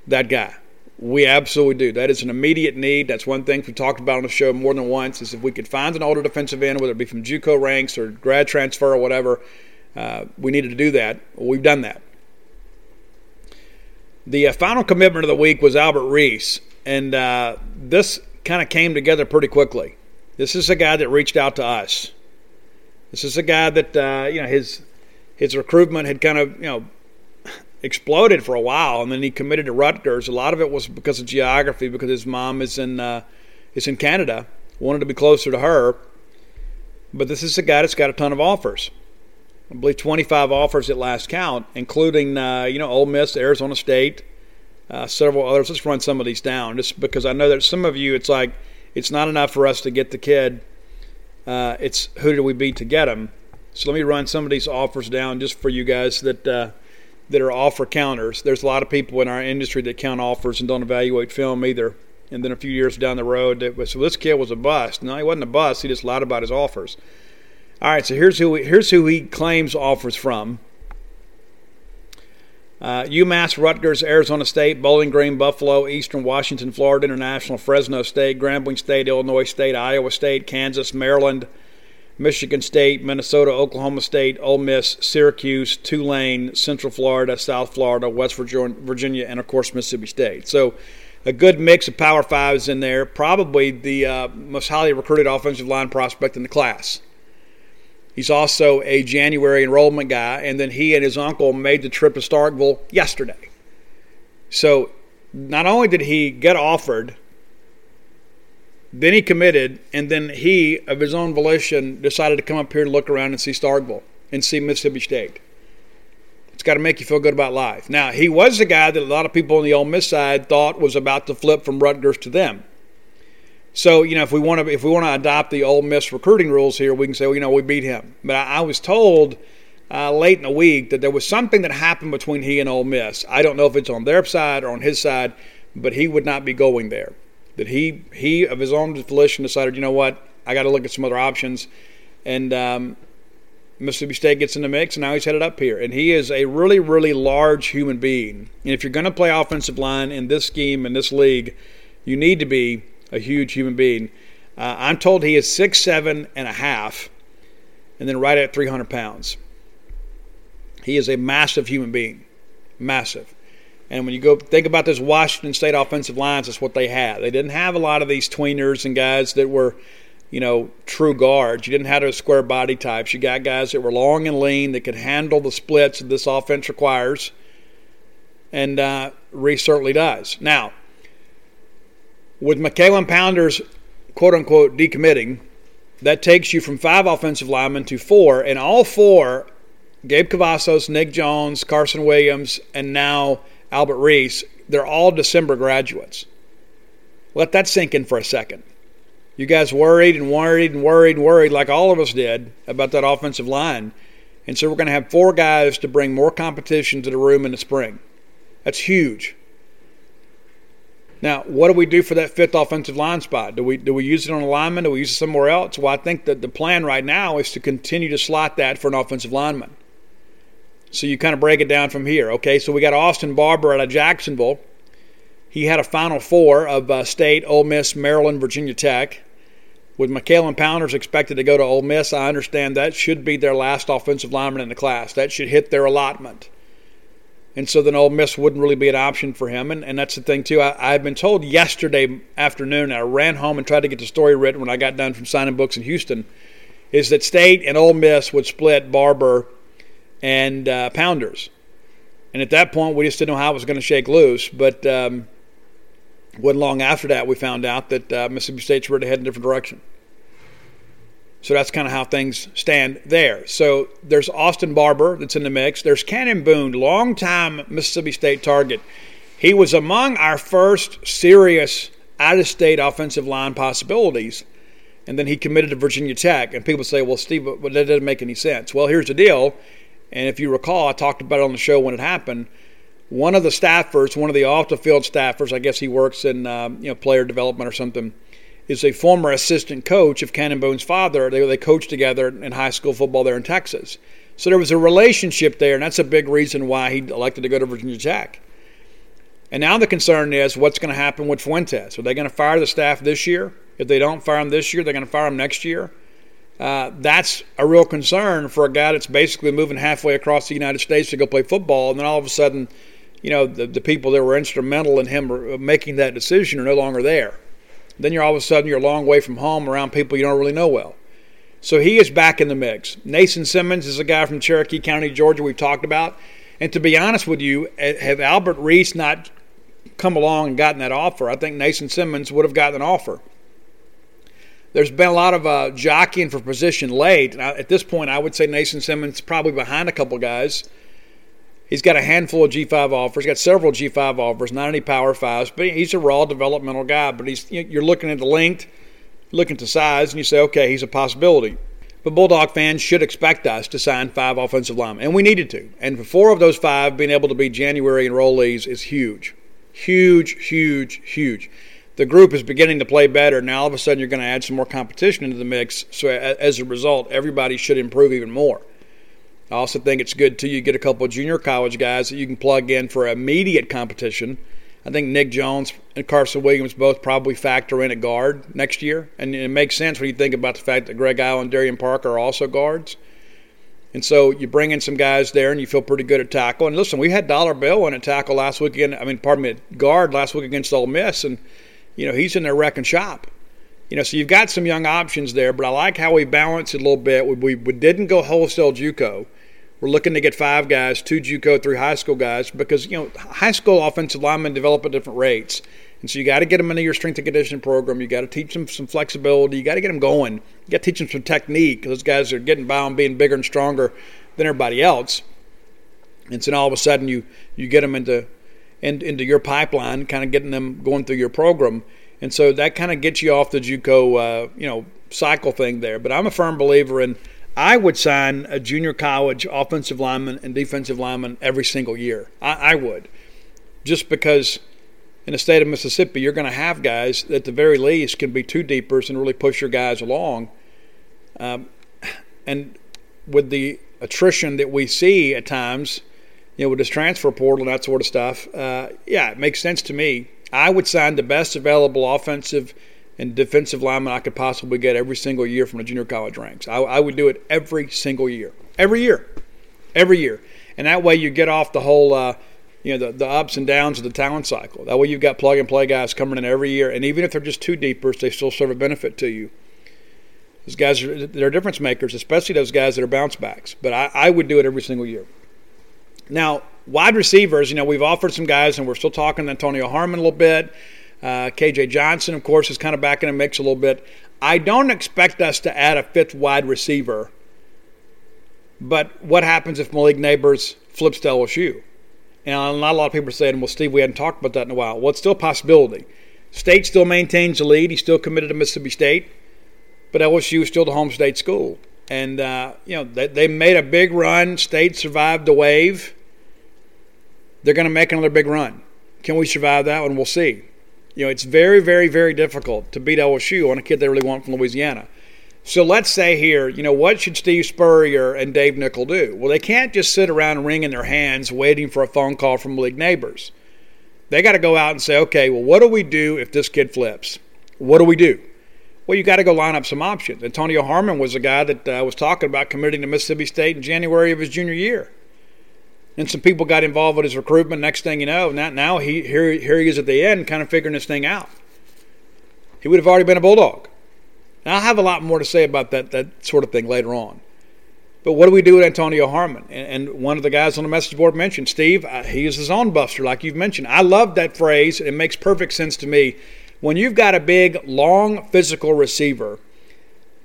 A: that guy. We absolutely do. That is an immediate need. That's one thing we talked about on the show more than once. Is if we could find an older defensive end, whether it be from JUCO ranks or grad transfer or whatever, uh, we needed to do that. We've done that. The uh, final commitment of the week was Albert Reese, and uh, this kind of came together pretty quickly. This is a guy that reached out to us. This is a guy that uh, you know his his recruitment had kind of you know exploded for a while, and then he committed to Rutgers. A lot of it was because of geography, because his mom is in uh, is in Canada, wanted to be closer to her. But this is a guy that's got a ton of offers. I believe 25 offers at last count, including uh, you know Ole Miss, Arizona State, uh, several others. Let's run some of these down, just because I know that some of you, it's like it's not enough for us to get the kid. Uh, it's who do we beat to get him? So let me run some of these offers down just for you guys that uh, that are offer counters. There's a lot of people in our industry that count offers and don't evaluate film either. And then a few years down the road, it was, so this kid was a bust. No, he wasn't a bust. He just lied about his offers. All right, so here's who here's who he claims offers from. Uh, UMass, Rutgers, Arizona State, Bowling Green, Buffalo, Eastern Washington, Florida International, Fresno State, Grambling State, Illinois State, Iowa State, Kansas, Maryland, Michigan State, Minnesota, Oklahoma State, Ole Miss, Syracuse, Tulane, Central Florida, South Florida, West Virginia, and of course Mississippi State. So a good mix of Power Fives in there. Probably the uh, most highly recruited offensive line prospect in the class. He's also a January enrollment guy, and then he and his uncle made the trip to Starkville yesterday. So not only did he get offered then he committed, and then he, of his own volition, decided to come up here to look around and see Starkville and see Mississippi State. It's got to make you feel good about life. Now, he was the guy that a lot of people on the Ole Miss side thought was about to flip from Rutgers to them. So, you know, if we want to if we want to adopt the Ole Miss recruiting rules here, we can say, well, you know, we beat him. But I, I was told uh, late in the week that there was something that happened between he and Ole Miss. I don't know if it's on their side or on his side, but he would not be going there that he he of his own volition decided, you know what, I got to look at some other options, and um, Mississippi State gets in the mix, and now he's headed up here. And he is a really, really large human being. And if you're going to play offensive line in this scheme in this league, you need to be a huge human being. Uh, I'm told he is six seven and a half, and then right at 300 pounds. He is a massive human being, massive. And when you go think about those Washington State offensive lines, that's what they had. They didn't have a lot of these tweeners and guys that were, you know, true guards. You didn't have those square body types. You got guys that were long and lean that could handle the splits that this offense requires. And uh, Reese certainly does. Now, with McKalen Pounders, quote unquote, decommitting, that takes you from five offensive linemen to four, and all four Gabe Cavazos, Nick Jones, Carson Williams, and now Albert Reese, they're all December graduates. Let that sink in for a second. You guys worried and worried and worried and worried, like all of us did, about that offensive line. And so we're going to have four guys to bring more competition to the room in the spring. That's huge. Now, what do we do for that fifth offensive line spot? Do we do we use it on a lineman? Do we use it somewhere else? Well, I think that the plan right now is to continue to slot that for an offensive lineman. So you kind of break it down from here. Okay, so we got Austin Barber out of Jacksonville. He had a Final Four of uh, State, Ole Miss, Maryland, Virginia Tech. With McKalen Pounders expected to go to Ole Miss, I understand that should be their last offensive lineman in the class. That should hit their allotment. And so then Ole Miss wouldn't really be an option for him. And, and that's the thing, too. I, I've been told yesterday afternoon, I ran home and tried to get the story written when I got done from signing books in Houston, is that State and Ole Miss would split Barber and uh, Pounders. And at that point, we just didn't know how it was going to shake loose. But um, wasn't long after that we found out that uh, Mississippi State's ready to head in a different direction. So that's kind of how things stand there. So there's Austin Barber that's in the mix. There's Cannon Boone, longtime Mississippi State target. He was among our first serious out of state offensive line possibilities. And then he committed to Virginia Tech. And people say, well, Steve, but that doesn't make any sense. Well, here's the deal. And if you recall, I talked about it on the show when it happened. One of the staffers, one of the off the field staffers, I guess he works in um, you know player development or something, is a former assistant coach of Cannon Boone's father. They, they coached together in high school football there in Texas. So there was a relationship there, and that's a big reason why he elected to go to Virginia Tech. And now the concern is what's going to happen with Fuentes. Are they going to fire the staff this year? If they don't fire him this year, they're going to fire him next year. Uh, that's a real concern for a guy that's basically moving halfway across the United States to go play football, and then all of a sudden, you know, the, the people that were instrumental in him making that decision are no longer there. Then you're all of a sudden you're a long way from home around people you don't really know well. So he is back in the mix. Nathan Simmons is a guy from Cherokee County, Georgia, we've talked about. And to be honest with you, have Albert Reese not come along and gotten that offer, I think Nathan Simmons would have gotten an offer. There's been a lot of uh, jockeying for position late. at this point, I would say Nathan Simmons probably behind a couple guys. He's got a handful of G5 offers. He's got several G5 offers, not any Power Fives, but he's a raw developmental guy. But he's you're looking at the length, looking the size, and you say, okay, he's a possibility. But Bulldog fans should expect us to sign five offensive linemen, and we needed to. And for four of those five being able to be January enrollees is huge, huge, huge, huge. The group is beginning to play better. Now all of a sudden you're going to add some more competition into the mix. So as a result, everybody should improve even more. I also think it's good too. You get a couple junior college guys that you can plug in for immediate competition. I think Nick Jones and Carson Williams both probably factor in at guard next year, and it makes sense when you think about the fact that Greg Isle and Darian Parker are also guards. And so you bring in some guys there, and you feel pretty good at tackle. And listen, we had Dollar Bill in at tackle last weekend. I mean, pardon me, guard last week against Ole Miss, and you know he's in there wrecking shop. You know, so you've got some young options there, but I like how we balance it a little bit. We, we, we didn't go wholesale JUCO. We're looking to get five guys, two JUCO, three high school guys, because you know high school offensive linemen develop at different rates, and so you got to get them into your strength and conditioning program. You got to teach them some flexibility. You got to get them going. You got to teach them some technique. Those guys are getting by on being bigger and stronger than everybody else, and so all of a sudden you you get them into into your pipeline, kind of getting them going through your program, and so that kind of gets you off the JUCO uh, you know cycle thing there. But I'm a firm believer in I would sign a junior college offensive lineman and defensive lineman every single year. I, I would, just because in the state of Mississippi, you're going to have guys that at the very least can be two deepers and really push your guys along. Um, and with the attrition that we see at times, you know, with this transfer portal and that sort of stuff, uh, yeah, it makes sense to me. I would sign the best available offensive and defensive lineman I could possibly get every single year from the junior college ranks. I, I, would do it every single year, every year, every year, and that way you get off the whole, uh, you know, the, the ups and downs of the talent cycle. That way you've got plug and play guys coming in every year, and even if they're just two deepers, they still serve a benefit to you. Those guys are they're difference makers, especially those guys that are bounce backs. But I, I would do it every single year. Now, wide receivers, you know, we've offered some guys, and we're still talking to Antonio Harmon a little bit. Uh, KJ Johnson, of course, is kind of back in the mix a little bit. I don't expect us to add a fifth wide receiver But what happens if Malik Neighbors flips to LSU? And not a lot of people are saying, well, Steve, we hadn't talked about that in a while. Well, it's still a possibility. State still maintains the lead. He's still committed to Mississippi State, but LSU is still the home state school. And, uh, you know, they, they made a big run. State survived the wave. They're going to make another big run. Can we survive that one? We'll see. You know, it's very, very, very difficult to beat LSU on a kid they really want from Louisiana. So let's say here, you know, what should Steve Spurrier and Dave Nichol do? Well, they can't just sit around wringing their hands waiting for a phone call from Malik Neighbors. They got to go out and say, okay, well, what do we do if this kid flips? What do we do? Well, you got to go line up some options. Antonio Harmon was a guy that uh, was talking about committing to Mississippi State in January of his junior year. And some people got involved with his recruitment. Next thing you know, now, now he here, here he is at the end, kind of figuring this thing out. He would have already been a Bulldog. Now, I'll have a lot more to say about that, that sort of thing later on. But what do we do with Antonio Harmon? And, and one of the guys on the message board mentioned, Steve, uh, he is his own buster, like you've mentioned. I love that phrase. It makes perfect sense to me. When you've got a big, long, physical receiver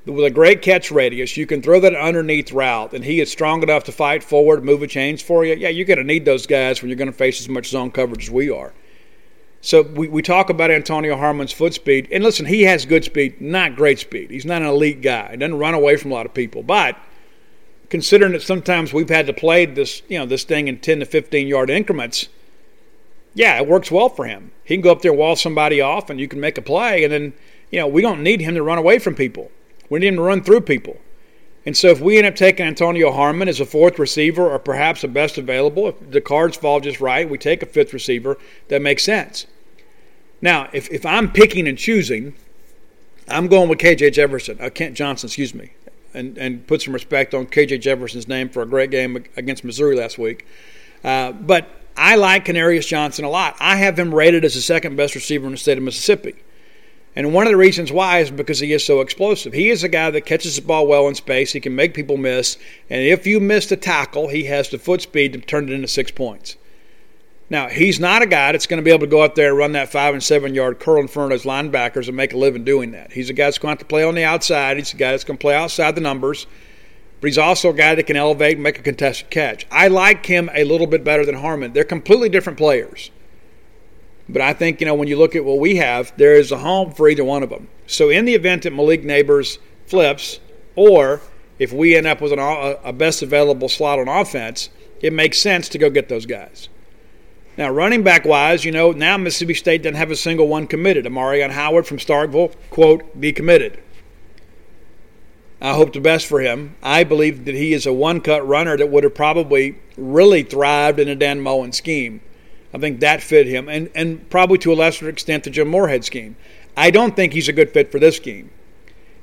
A: with a great catch radius, you can throw that underneath route, and he is strong enough to fight forward, move a change for you. Yeah, you're going to need those guys when you're going to face as much zone coverage as we are. So we, we talk about Antonio Harmon's foot speed, and listen, he has good speed, not great speed. He's not an elite guy. He doesn't run away from a lot of people, but considering that sometimes we've had to play this, you know, this thing in 10 to 15 yard increments, yeah, it works well for him. He can go up there and wall somebody off, and you can make a play, and then you know we don't need him to run away from people. We need him to run through people. And so if we end up taking Antonio Harmon as a fourth receiver or perhaps the best available, if the cards fall just right, we take a fifth receiver, that makes sense. Now, if, if I'm picking and choosing, I'm going with KJ Jefferson, uh, Kent Johnson, excuse me, and, and put some respect on KJ Jefferson's name for a great game against Missouri last week. Uh, but I like Canarius Johnson a lot. I have him rated as the second best receiver in the state of Mississippi. And one of the reasons why is because he is so explosive. He is a guy that catches the ball well in space. He can make people miss. And if you miss the tackle, he has the foot speed to turn it into six points. Now, he's not a guy that's going to be able to go out there and run that five and seven yard curl in front of his linebackers and make a living doing that. He's a guy that's going to have to play on the outside. He's a guy that's going to play outside the numbers. But he's also a guy that can elevate and make a contested catch. I like him a little bit better than Harmon. They're completely different players. But I think, you know, when you look at what we have, there is a home for either one of them. So in the event that Malik Neighbors flips, or if we end up with an, uh, a best available slot on offense, it makes sense to go get those guys. Now, running back wise, you know, now Mississippi State doesn't have a single one committed. Amarion Howard from Starkville, quote, be committed. I hope the best for him. I believe that he is a one cut runner that would have probably really thrived in a Dan Mullen scheme. I think that fit him, and, and probably to a lesser extent the Jim Moorhead scheme. I don't think he's a good fit for this scheme.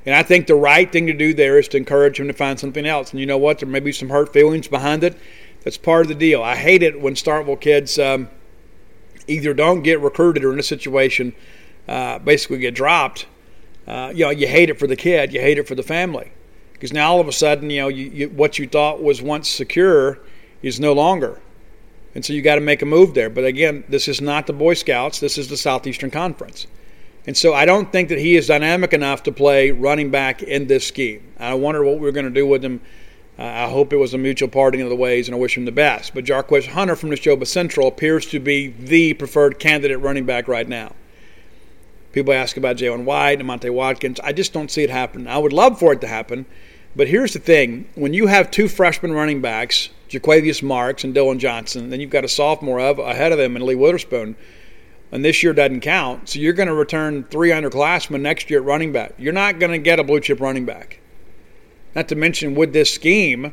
A: And I think the right thing to do there is to encourage him to find something else. And you know what? There may be some hurt feelings behind it. That's part of the deal. I hate it when Starkville kids um, either don't get recruited or in a situation uh, basically get dropped. Uh, you know, you hate it for the kid, you hate it for the family. Because now all of a sudden, you know, you, you, what you thought was once secure is no longer. And so you got to make a move there. But again, this is not the Boy Scouts, this is the Southeastern Conference. And so I don't think that he is dynamic enough to play running back in this scheme. I wonder what we're going to do with him. Uh, I hope it was a mutual parting of the ways, and I wish him the best. But Jarquez Hunter from Neshoba Central appears to be the preferred candidate running back right now. People ask about Jalen White, and Monte Watkins. I just don't see it happen. I would love for it to happen. But here's the thing when you have two freshman running backs Jo'quavious Marks and Dillon Johnson. Then you've got a sophomore of, ahead of them in Lee Witherspoon. And this year doesn't count. So you're going to return three underclassmen next year at running back. You're not going to get a blue chip running back. Not to mention, with this scheme,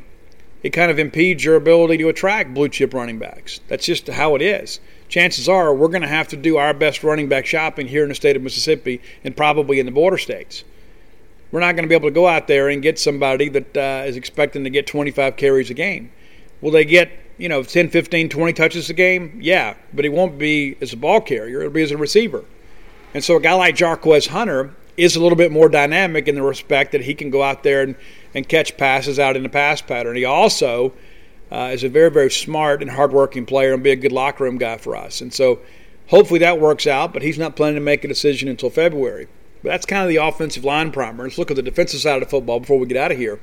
A: it kind of impedes your ability to attract blue chip running backs. That's just how it is. Chances are we're going to have to do our best running back shopping here in the state of Mississippi and probably in the border states. We're not going to be able to go out there and get somebody that uh, is expecting to get 25 carries a game. Will they get, you know, 10, 15, 20 touches a game? Yeah, but he won't be as a ball carrier. It'll be as a receiver. And so a guy like Jarquez Hunter is a little bit more dynamic in the respect that he can go out there and, and catch passes out in the pass pattern. He also uh, is a very, very smart and hardworking player and be a good locker room guy for us. And so hopefully that works out, but he's not planning to make a decision until February. But that's kind of the offensive line primer. Let's look at the defensive side of the football before we get out of here.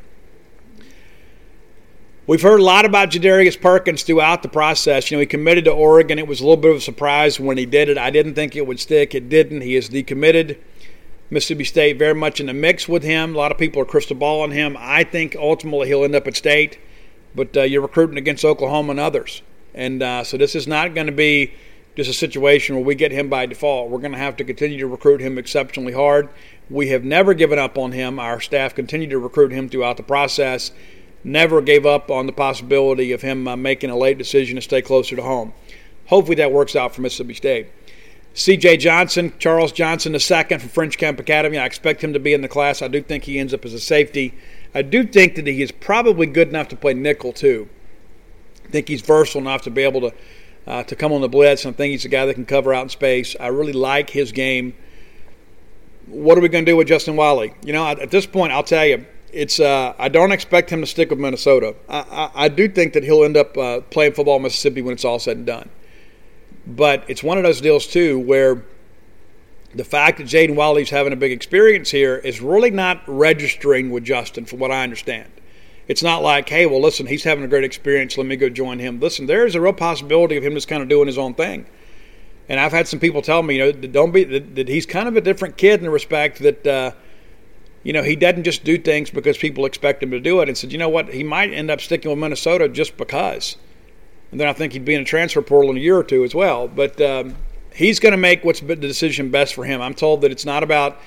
A: We've heard a lot about Jadarius Perkins throughout the process. You know, he committed to Oregon. It was a little bit of a surprise when he did it. I didn't think it would stick. It didn't. He is decommitted. Mississippi State very much in the mix with him. A lot of people are crystal balling him. I think ultimately he'll end up at State, but uh, you're recruiting against Oklahoma and others. And uh, so this is not going to be just a situation where we get him by default. We're going to have to continue to recruit him exceptionally hard. We have never given up on him. Our staff continued to recruit him throughout the process never gave up on the possibility of him uh, making a late decision to stay closer to home. Hopefully that works out for Mississippi State. C.J. Johnson, Charles Johnson II from French Camp Academy. I expect him to be in the class. I do think he ends up as a safety. I do think that he is probably good enough to play nickel too. I think he's versatile enough to be able to uh, to come on the blitz, I think he's a guy that can cover out in space. I really like his game. What are we going to do with Justin Wiley? You know, at this point, I'll tell you, it's uh, I don't expect him to stick with Minnesota. I, I, I do think that he'll end up uh, playing football in Mississippi when it's all said and done. But it's one of those deals too where the fact that Jaden Wiley's having a big experience here is really not registering with Justin, from what I understand. It's not like, hey, well, listen, he's having a great experience. Let me go join him. Listen, there is a real possibility of him just kind of doing his own thing. And I've had some people tell me, you know, don't be that, that he's kind of a different kid in the respect that. Uh, you know, he doesn't just do things because people expect him to do it. And said, you know what, he might end up sticking with Minnesota just because. And then I think he'd be in a transfer portal in a year or two as well. But um, he's going to make what's the decision best for him. I'm told that it's not about,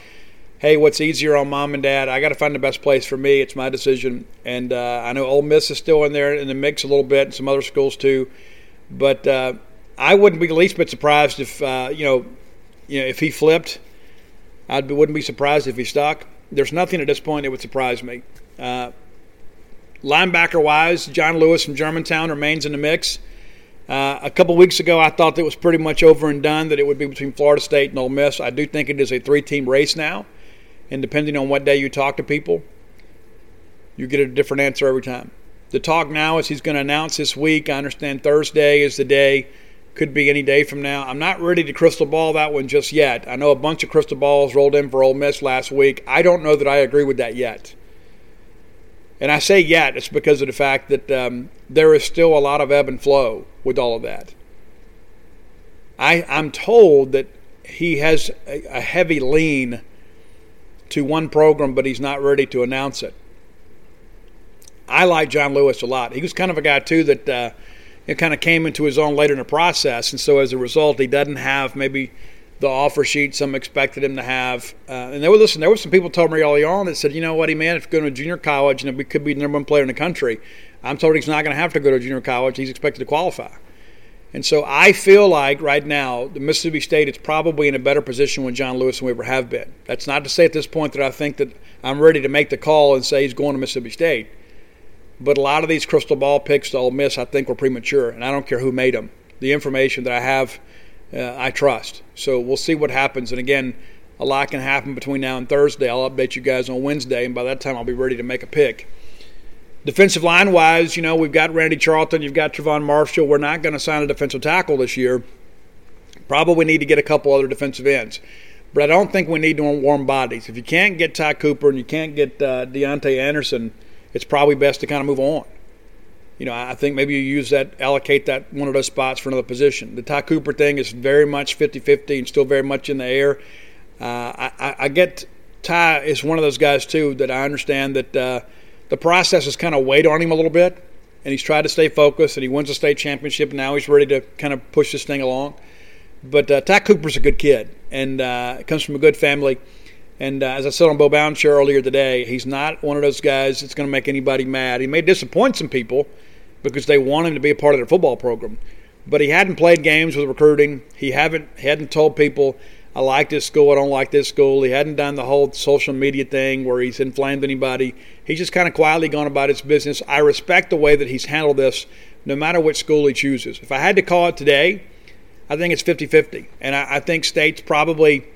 A: hey, what's easier on mom and dad. I got to find the best place for me. It's my decision. And uh, I know Ole Miss is still in there in the mix a little bit, and some other schools too. But uh, I wouldn't be the least bit surprised if uh, you know, you know, if he flipped. I wouldn't be surprised if he stuck there's nothing at this point that would surprise me. Uh, linebacker wise, John Lewis from Germantown remains in the mix. Uh, a couple weeks ago, I thought that was pretty much over and done, that it would be between Florida State and Ole Miss. I do think it is a three team race now. And depending on what day you talk to people, you get a different answer every time. The talk now is he's going to announce this week. I understand Thursday is the day could be any day from now. I'm not ready to crystal ball that one just yet. I know a bunch of crystal balls rolled in for Ole Miss last week. I don't know that I agree with that yet. And I say yet, it's because of the fact that um, there is still a lot of ebb and flow with all of that. I, I'm told that he has a, a heavy lean to one program, but he's not ready to announce it. I like John Lewis a lot. He was kind of a guy, too, that. Uh, kind of came into his own later in the process, and so as a result, he doesn't have maybe the offer sheet some expected him to have. Uh, and there were listen, there were some people told me early on that said, you know what, he may have to go to junior college and he could be the number one player in the country. I'm told he's not going to have to go to junior college. He's expected to qualify. And so I feel like right now, the Mississippi State is probably in a better position with John Lewis than we ever have been. That's not to say at this point that I think that I'm ready to make the call and say he's going to Mississippi State. But a lot of these crystal ball picks to Ole Miss, I think, were premature, and I don't care who made them. The information that I have, uh, I trust. So we'll see what happens. And again, a lot can happen between now and Thursday. I'll update you guys on Wednesday, and by that time, I'll be ready to make a pick. Defensive line wise, you know, we've got Randy Charlton, you've got Trevon Marshall. We're not going to sign a defensive tackle this year. Probably need to get a couple other defensive ends. But I don't think we need to warm bodies. If you can't get Ty Cooper and you can't get uh, Deontay Anderson, it's probably best to kind of move on. You know, I think maybe you use that, allocate that one of those spots for another position. The Ty Cooper thing is very much 50 50 and still very much in the air. Uh, I, I, get Ty is one of those guys, too, that I understand that uh, the process has kind of weighed on him a little bit, and he's tried to stay focused, and he wins a state championship, and now he's ready to kind of push this thing along. But uh, Ty Cooper's a good kid, and uh, comes from a good family. And uh, as I said on Bo Show earlier today, he's not one of those guys that's going to make anybody mad. He may disappoint some people because they want him to be a part of their football program. But he hadn't played games with recruiting. He haven't he hadn't told people I like this school, I don't like this school. He hadn't done the whole social media thing where he's inflamed anybody. He's just kind of quietly gone about his business. I respect the way that he's handled this, no matter which school he chooses. If I had to call it today, I think it's 50 50. And I, I think State's probably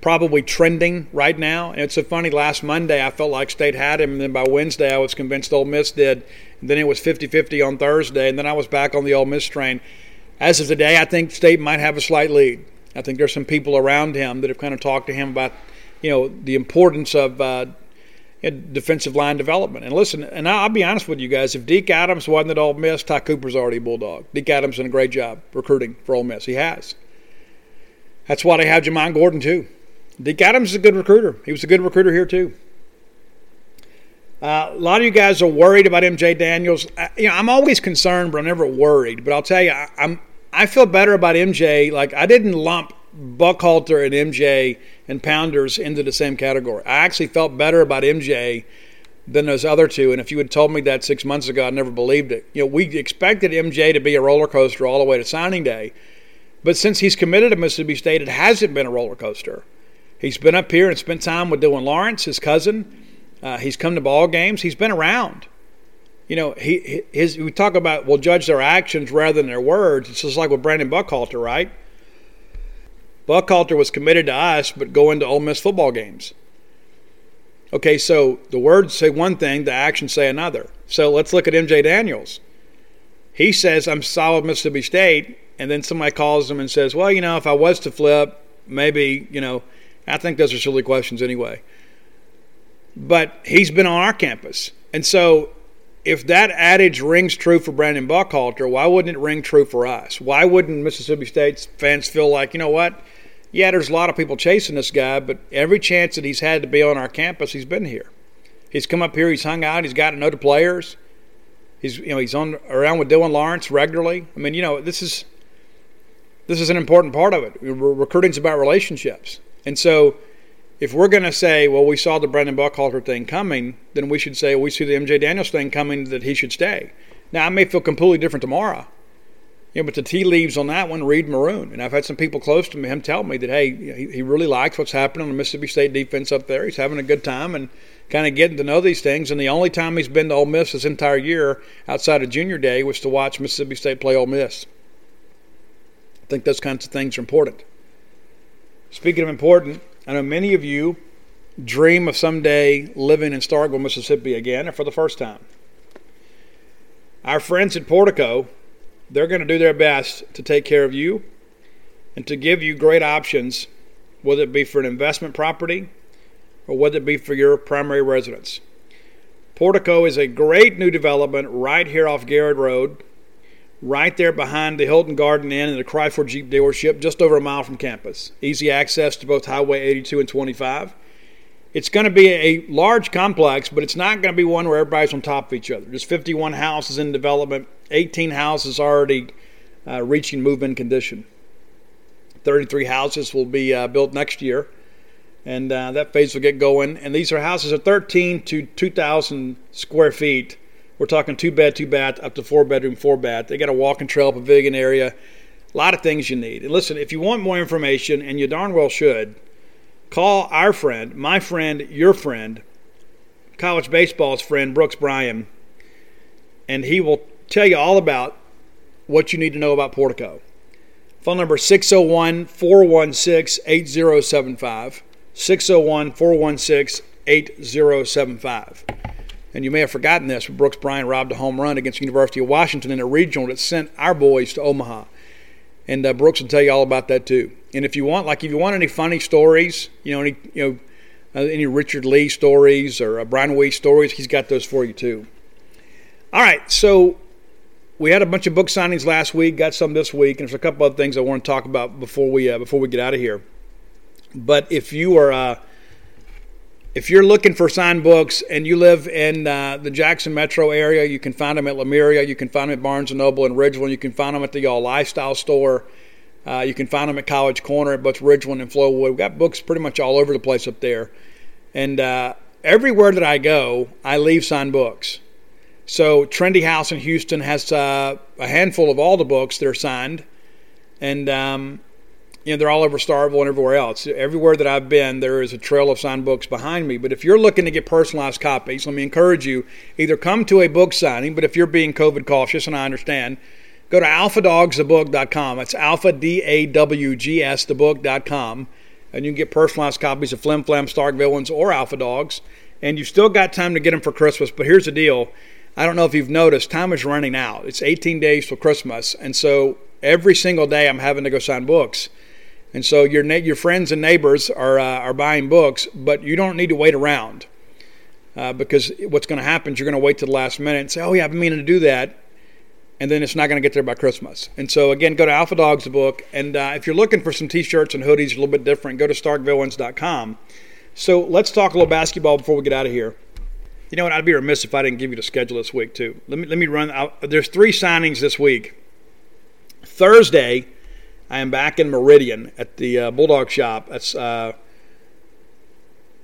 A: probably trending right now. And it's so funny. Last Monday, I felt like State had him, and then by Wednesday, I was convinced Ole Miss did. Then it was 50-50 on Thursday, and then I was back on the Ole Miss train. As of today, I think State might have a slight lead. I think there's some people around him that have kind of talked to him about, you know, the importance of, uh, defensive line development. And listen, and I'll be honest with you guys, if Deke Adams wasn't at Ole Miss, Ty Cooper's already a Bulldog. Deke Adams done a great job recruiting for Ole Miss. He has. That's why they have Jamon Gordon, too. Deke Adams is a good recruiter. He was a good recruiter here, too. Uh, a lot of you guys are worried about MJ Daniels. I, you know, I'm always concerned, but I'm never worried. But I'll tell you, I, I'm I feel better about MJ. Like I didn't lump Buckhalter and MJ and Pounders into the same category. I actually felt better about MJ than those other two. And if you had told me that six months ago, I never believed it. You know, we expected MJ to be a roller coaster all the way to signing day, but since he's committed to Mississippi State, it hasn't been a roller coaster. He's been up here and spent time with Dylan Lawrence, his cousin. Uh, he's come to ball games. He's been around. You know, he his we talk about we'll judge their actions rather than their words. It's just like with Brandon Buckhalter, right? Buckhalter was committed to us, but going to Ole Miss football games. Okay, so the words say one thing, the actions say another. So let's look at MJ Daniels. He says, I'm solid Mississippi State, and then somebody calls him and says, Well, you know, if I was to flip, maybe, you know, I think those are silly questions anyway but he's been on our campus. And so if that adage rings true for Brandon Buckhalter, why wouldn't it ring true for us? Why wouldn't Mississippi State fans feel like, you know what? Yeah, there's a lot of people chasing this guy, but every chance that he's had to be on our campus, he's been here. He's come up here, he's hung out, he's got to know the players. He's you know he's on around with Dylan Lawrence regularly. I mean, you know this is this is an important part of it. Recruiting's about relationships, and so if we're going to say, well, we saw the Brandon Buckhalter thing coming, then we should say well, we see the MJ Daniels thing coming that he should stay. Now, I may feel completely different tomorrow. You know, but the tea leaves on that one read maroon. And I've had some people close to him tell me that, hey, he, he really likes what's happening on the Mississippi State defense up there. He's having a good time and kind of getting to know these things. And the only time he's been to Ole Miss this entire year outside of junior day was to watch Mississippi State play Ole Miss. I think those kinds of things are important. Speaking of important, I know many of you dream of someday living in Starkville, Mississippi again, and for the first time. Our friends at Portico, they're going to do their best to take care of you and to give you great options, whether it be for an investment property or whether it be for your primary residence. Portico is a great new development right here off Garrett Road right there behind the Hilton Garden Inn and the Chrysler Jeep dealership, just over a mile from campus. Easy access to both Highway 82 and 25. It's going to be a large complex, but it's not going to be one where everybody's on top of each other. There's 51 houses in development, 18 houses already uh, reaching move in condition. 33 houses will be uh, built next year, and uh, that phase will get going. And these are houses of 13 to 2,000 square feet we're talking two bed, two bath, up to four bedroom, four bath. They got a walking trail, pavilion area, a lot of things you need. And listen, if you want more information, and you darn well should, call our friend, my friend, your friend, college baseball's friend, Brooks Bryan, and he will tell you all about what you need to know about Portico. Phone number 601 416 8075. 601 416 8075. And you may have forgotten this, but Brooks Bryan robbed a home run against the University of Washington in a regional that sent our boys to Omaha. And uh, Brooks will tell you all about that too. And if you want, like, if you want any funny stories, you know, any, you know, uh, any Richard Lee stories or uh, Brian Weiss stories, he's got those for you too. All right, so we had a bunch of book signings last week, got some this week, and there's a couple other things I want to talk about before we uh, before we get out of here. But if you are uh, if you're looking for signed books and you live in uh, the Jackson metro area, you can find them at Lemuria. You can find them at Barnes & Noble in Ridgeland. You can find them at the Y'all Lifestyle Store. Uh, you can find them at College Corner at both Ridgeland and Flowood. We've got books pretty much all over the place up there. And uh, everywhere that I go, I leave signed books. So Trendy House in Houston has uh, a handful of all the books that are signed. And um, you know, they're all over Starkville and everywhere else. Everywhere that I've been, there is a trail of signed books behind me. But if you're looking to get personalized copies, let me encourage you either come to a book signing, but if you're being COVID cautious, and I understand, go to alphadawgsthebook.com. That's alpha, D A W G S, thebook.com. And you can get personalized copies of Flim Flam, Stark Villains, or Alpha Dawgs. And you've still got time to get them for Christmas. But here's the deal I don't know if you've noticed, time is running out. It's 18 days for Christmas. And so every single day I'm having to go sign books. And so your your friends and neighbors are uh, are buying books, but you don't need to wait around. uh, because what's going to happen is you're going to wait to the last minute and say, "Oh yeah, I've been meaning to do that," and then it's not going to get there by Christmas. And so again, go to Alpha Dawgs book, and uh, if you're looking for some T-shirts and hoodies a little bit different, go to StarkVillains.com. So let's talk a little basketball before we get out of here. You know what? I'd be remiss if I didn't give you the schedule this week too. Let me let me run. Out. There's three signings this week. Thursday, I am back in Meridian at the uh, Bulldog Shop. That's uh,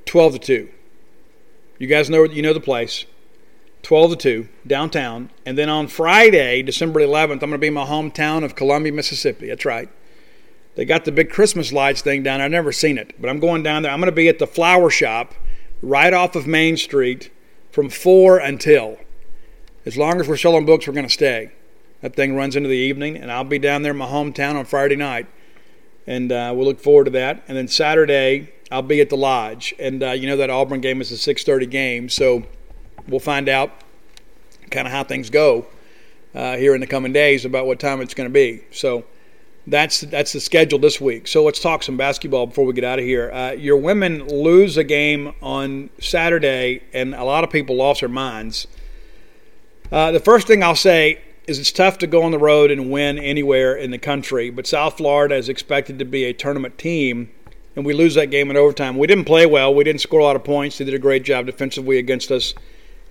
A: twelve to two. You guys know you know the place. 12 to 2 downtown. And then on Friday, December 11th, I'm going to be in my hometown of Columbia, Mississippi. That's right. They got the big Christmas lights thing down. I've never seen it, but I'm going down there. I'm going to be at the flower shop right off of Main Street from 4 until. As long as we're selling books, we're going to stay. That thing runs into the evening, and I'll be down there in my hometown on Friday night. And uh, we'll look forward to that. And then Saturday, I'll be at the lodge. And uh, you know that Auburn game is a 6:30 game, so we'll find out kind of how things go uh, here in the coming days about what time it's going to be. So that's that's the schedule this week. So let's talk some basketball before we get out of here. Uh, your women lose a game on Saturday, and a lot of people lost their minds. Uh, the first thing I'll say is it's tough to go on the road and win anywhere in the country, but South Florida is expected to be a tournament team, and we lose that game in overtime. We didn't play well. We didn't score a lot of points. They did a great job defensively against us.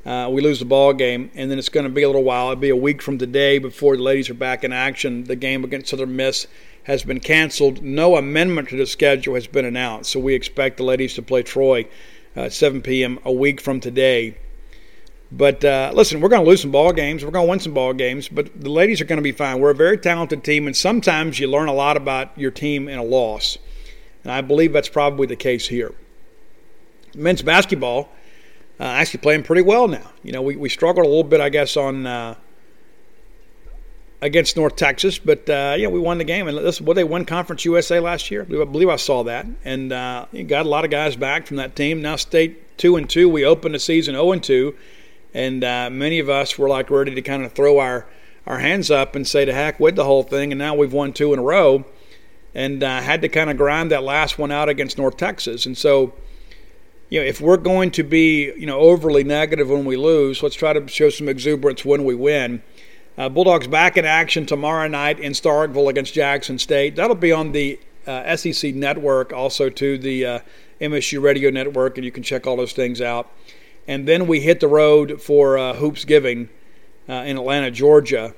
A: Uh, we lose the ball game, and then it's going to be a little while. It'll be a week from today before the ladies are back in action. The game against Southern Miss has been canceled. No amendment to the schedule has been announced, so we expect the ladies to play Troy uh, 7 p.m. a week from today. But uh, listen, we're going to lose some ball games. We're going to win some ball games, but the ladies are going to be fine. We're a very talented team, and sometimes you learn a lot about your team in a loss. And I believe that's probably the case here. Men's basketball uh, actually playing pretty well now. You know, we, we struggled a little bit, I guess, on uh, against North Texas, but uh, yeah, we won the game. And this, what they won Conference USA last year. I believe, I, saw that, and uh, got a lot of guys back from that team. Now state two and two. We opened the season zero and two, and uh, many of us were like ready to kind of throw our our hands up and say to heck with the whole thing. And now we've won two in a row, and uh, had to kind of grind that last one out against North Texas, and so you know, if we're going to be, you know, overly negative when we lose, let's try to show some exuberance when we win. Uh, Bulldogs back in action tomorrow night in Starkville against Jackson State. That'll be on the uh, SEC network, also to the uh, MSU Radio Network, and you can check all those things out. And then we hit the road for uh, Hoops Giving uh, in Atlanta, Georgia,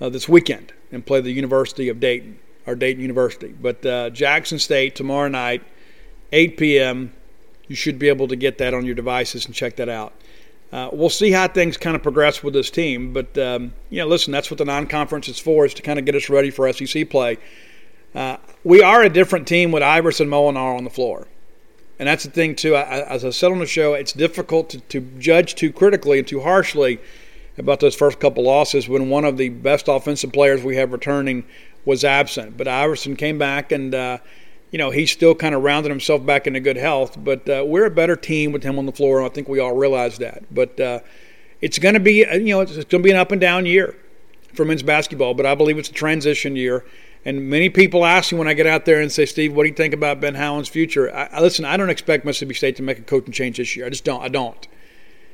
A: uh, this weekend, and play the University of Dayton, or Dayton University. But Jackson State tomorrow night, 8 p.m you should be able to get that on your devices and check that out. Uh, we'll see how things kind of progress with this team, but um, you know, listen, that's what the non-conference is for, is to kind of get us ready for SEC play. Uh, we are a different team with Iverson Molinar on the floor, and that's the thing too. I, as I said on the show, it's difficult to, to judge too critically and too harshly about those first couple losses when one of the best offensive players we have returning was absent. But Iverson came back and. Uh, you know, he's still kind of rounding himself back into good health. But uh, we're a better team with him on the floor, and I think we all realize that. But uh, it's going to be, uh, you know, it's going to be an up and down year for men's basketball. But I believe it's a transition year. And many people ask me when I get out there and say, Steve, what do you think about Ben Howland's future? I, I, listen, I don't expect Mississippi State to make a coaching change this year. I just don't. I don't.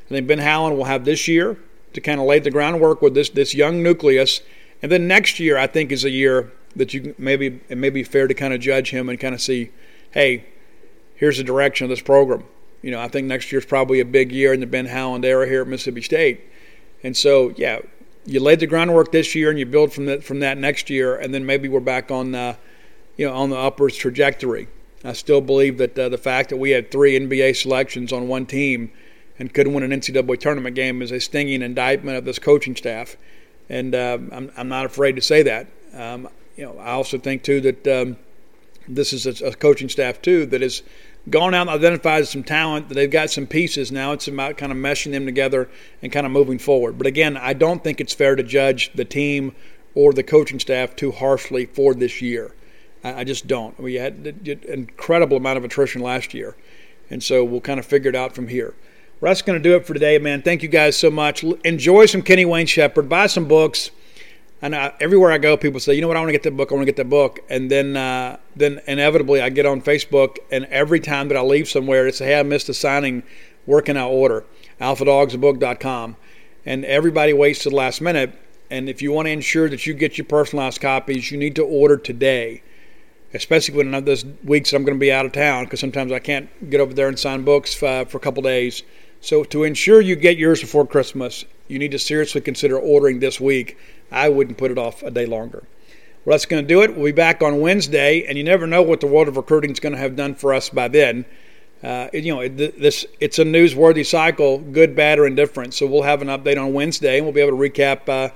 A: I think Ben Howland will have this year to kind of lay the groundwork with this this young nucleus, and then next year I think is a year that you maybe it may be fair to kind of judge him and kind of see, hey, here's the direction of this program. You know, I think next year's probably a big year in the Ben Howland era here at Mississippi State, and so yeah, you laid the groundwork this year and you build from that from that next year, and then maybe we're back on the, you know, on the upwards trajectory. I still believe that uh, the fact that we had three NBA selections on one team and couldn't win an NCAA tournament game is a stinging indictment of this coaching staff, and uh, I'm, I'm not afraid to say that. Um, you know, I also think too that um, this is a, a, coaching staff too that has gone out and identified some talent. That they've got some pieces now. It's about kind of meshing them together and kind of moving forward. But again, I don't think it's fair to judge the team or the coaching staff too harshly for this year. I, I just don't. We had an incredible amount of attrition last year, and so we'll kind of figure it out from here. Well, that's going to do it for today, man. Thank you guys so much. Enjoy some Kenny Wayne Shepherd. Buy some books and I, everywhere I go, people say, you know what, I want to get that book. I want to get that book. And then, uh, then inevitably, I get on Facebook, and every time that I leave somewhere, it's hey, I missed a signing working out order. AlphaDawgsBook.com. And everybody waits to the last minute. And if you want to ensure that you get your personalized copies, you need to order today. Especially when there's weeks that I'm going to be out of town because sometimes I can't get over there and sign books uh, for a couple days. So to ensure you get yours before Christmas, you need to seriously consider ordering this week. I wouldn't put it off a day longer. Well, that's going to do it. We'll be back on Wednesday, and you never know what the world of recruiting is going to have done for us by then. Uh, you know, this it's a newsworthy cycle, good, bad, or indifferent. So we'll have an update on Wednesday, and we'll be able to recap uh,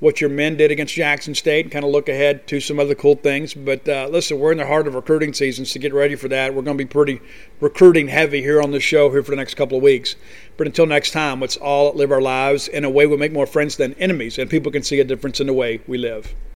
A: what your men did against Jackson State and kind of look ahead to some other cool things. But uh, listen, we're in the heart of recruiting season, so get ready for that. We're going to be pretty recruiting heavy here on the show here for the next couple of weeks. But until next time, let's all live our lives in a way we make more friends than enemies, and people can see a difference in the way we live.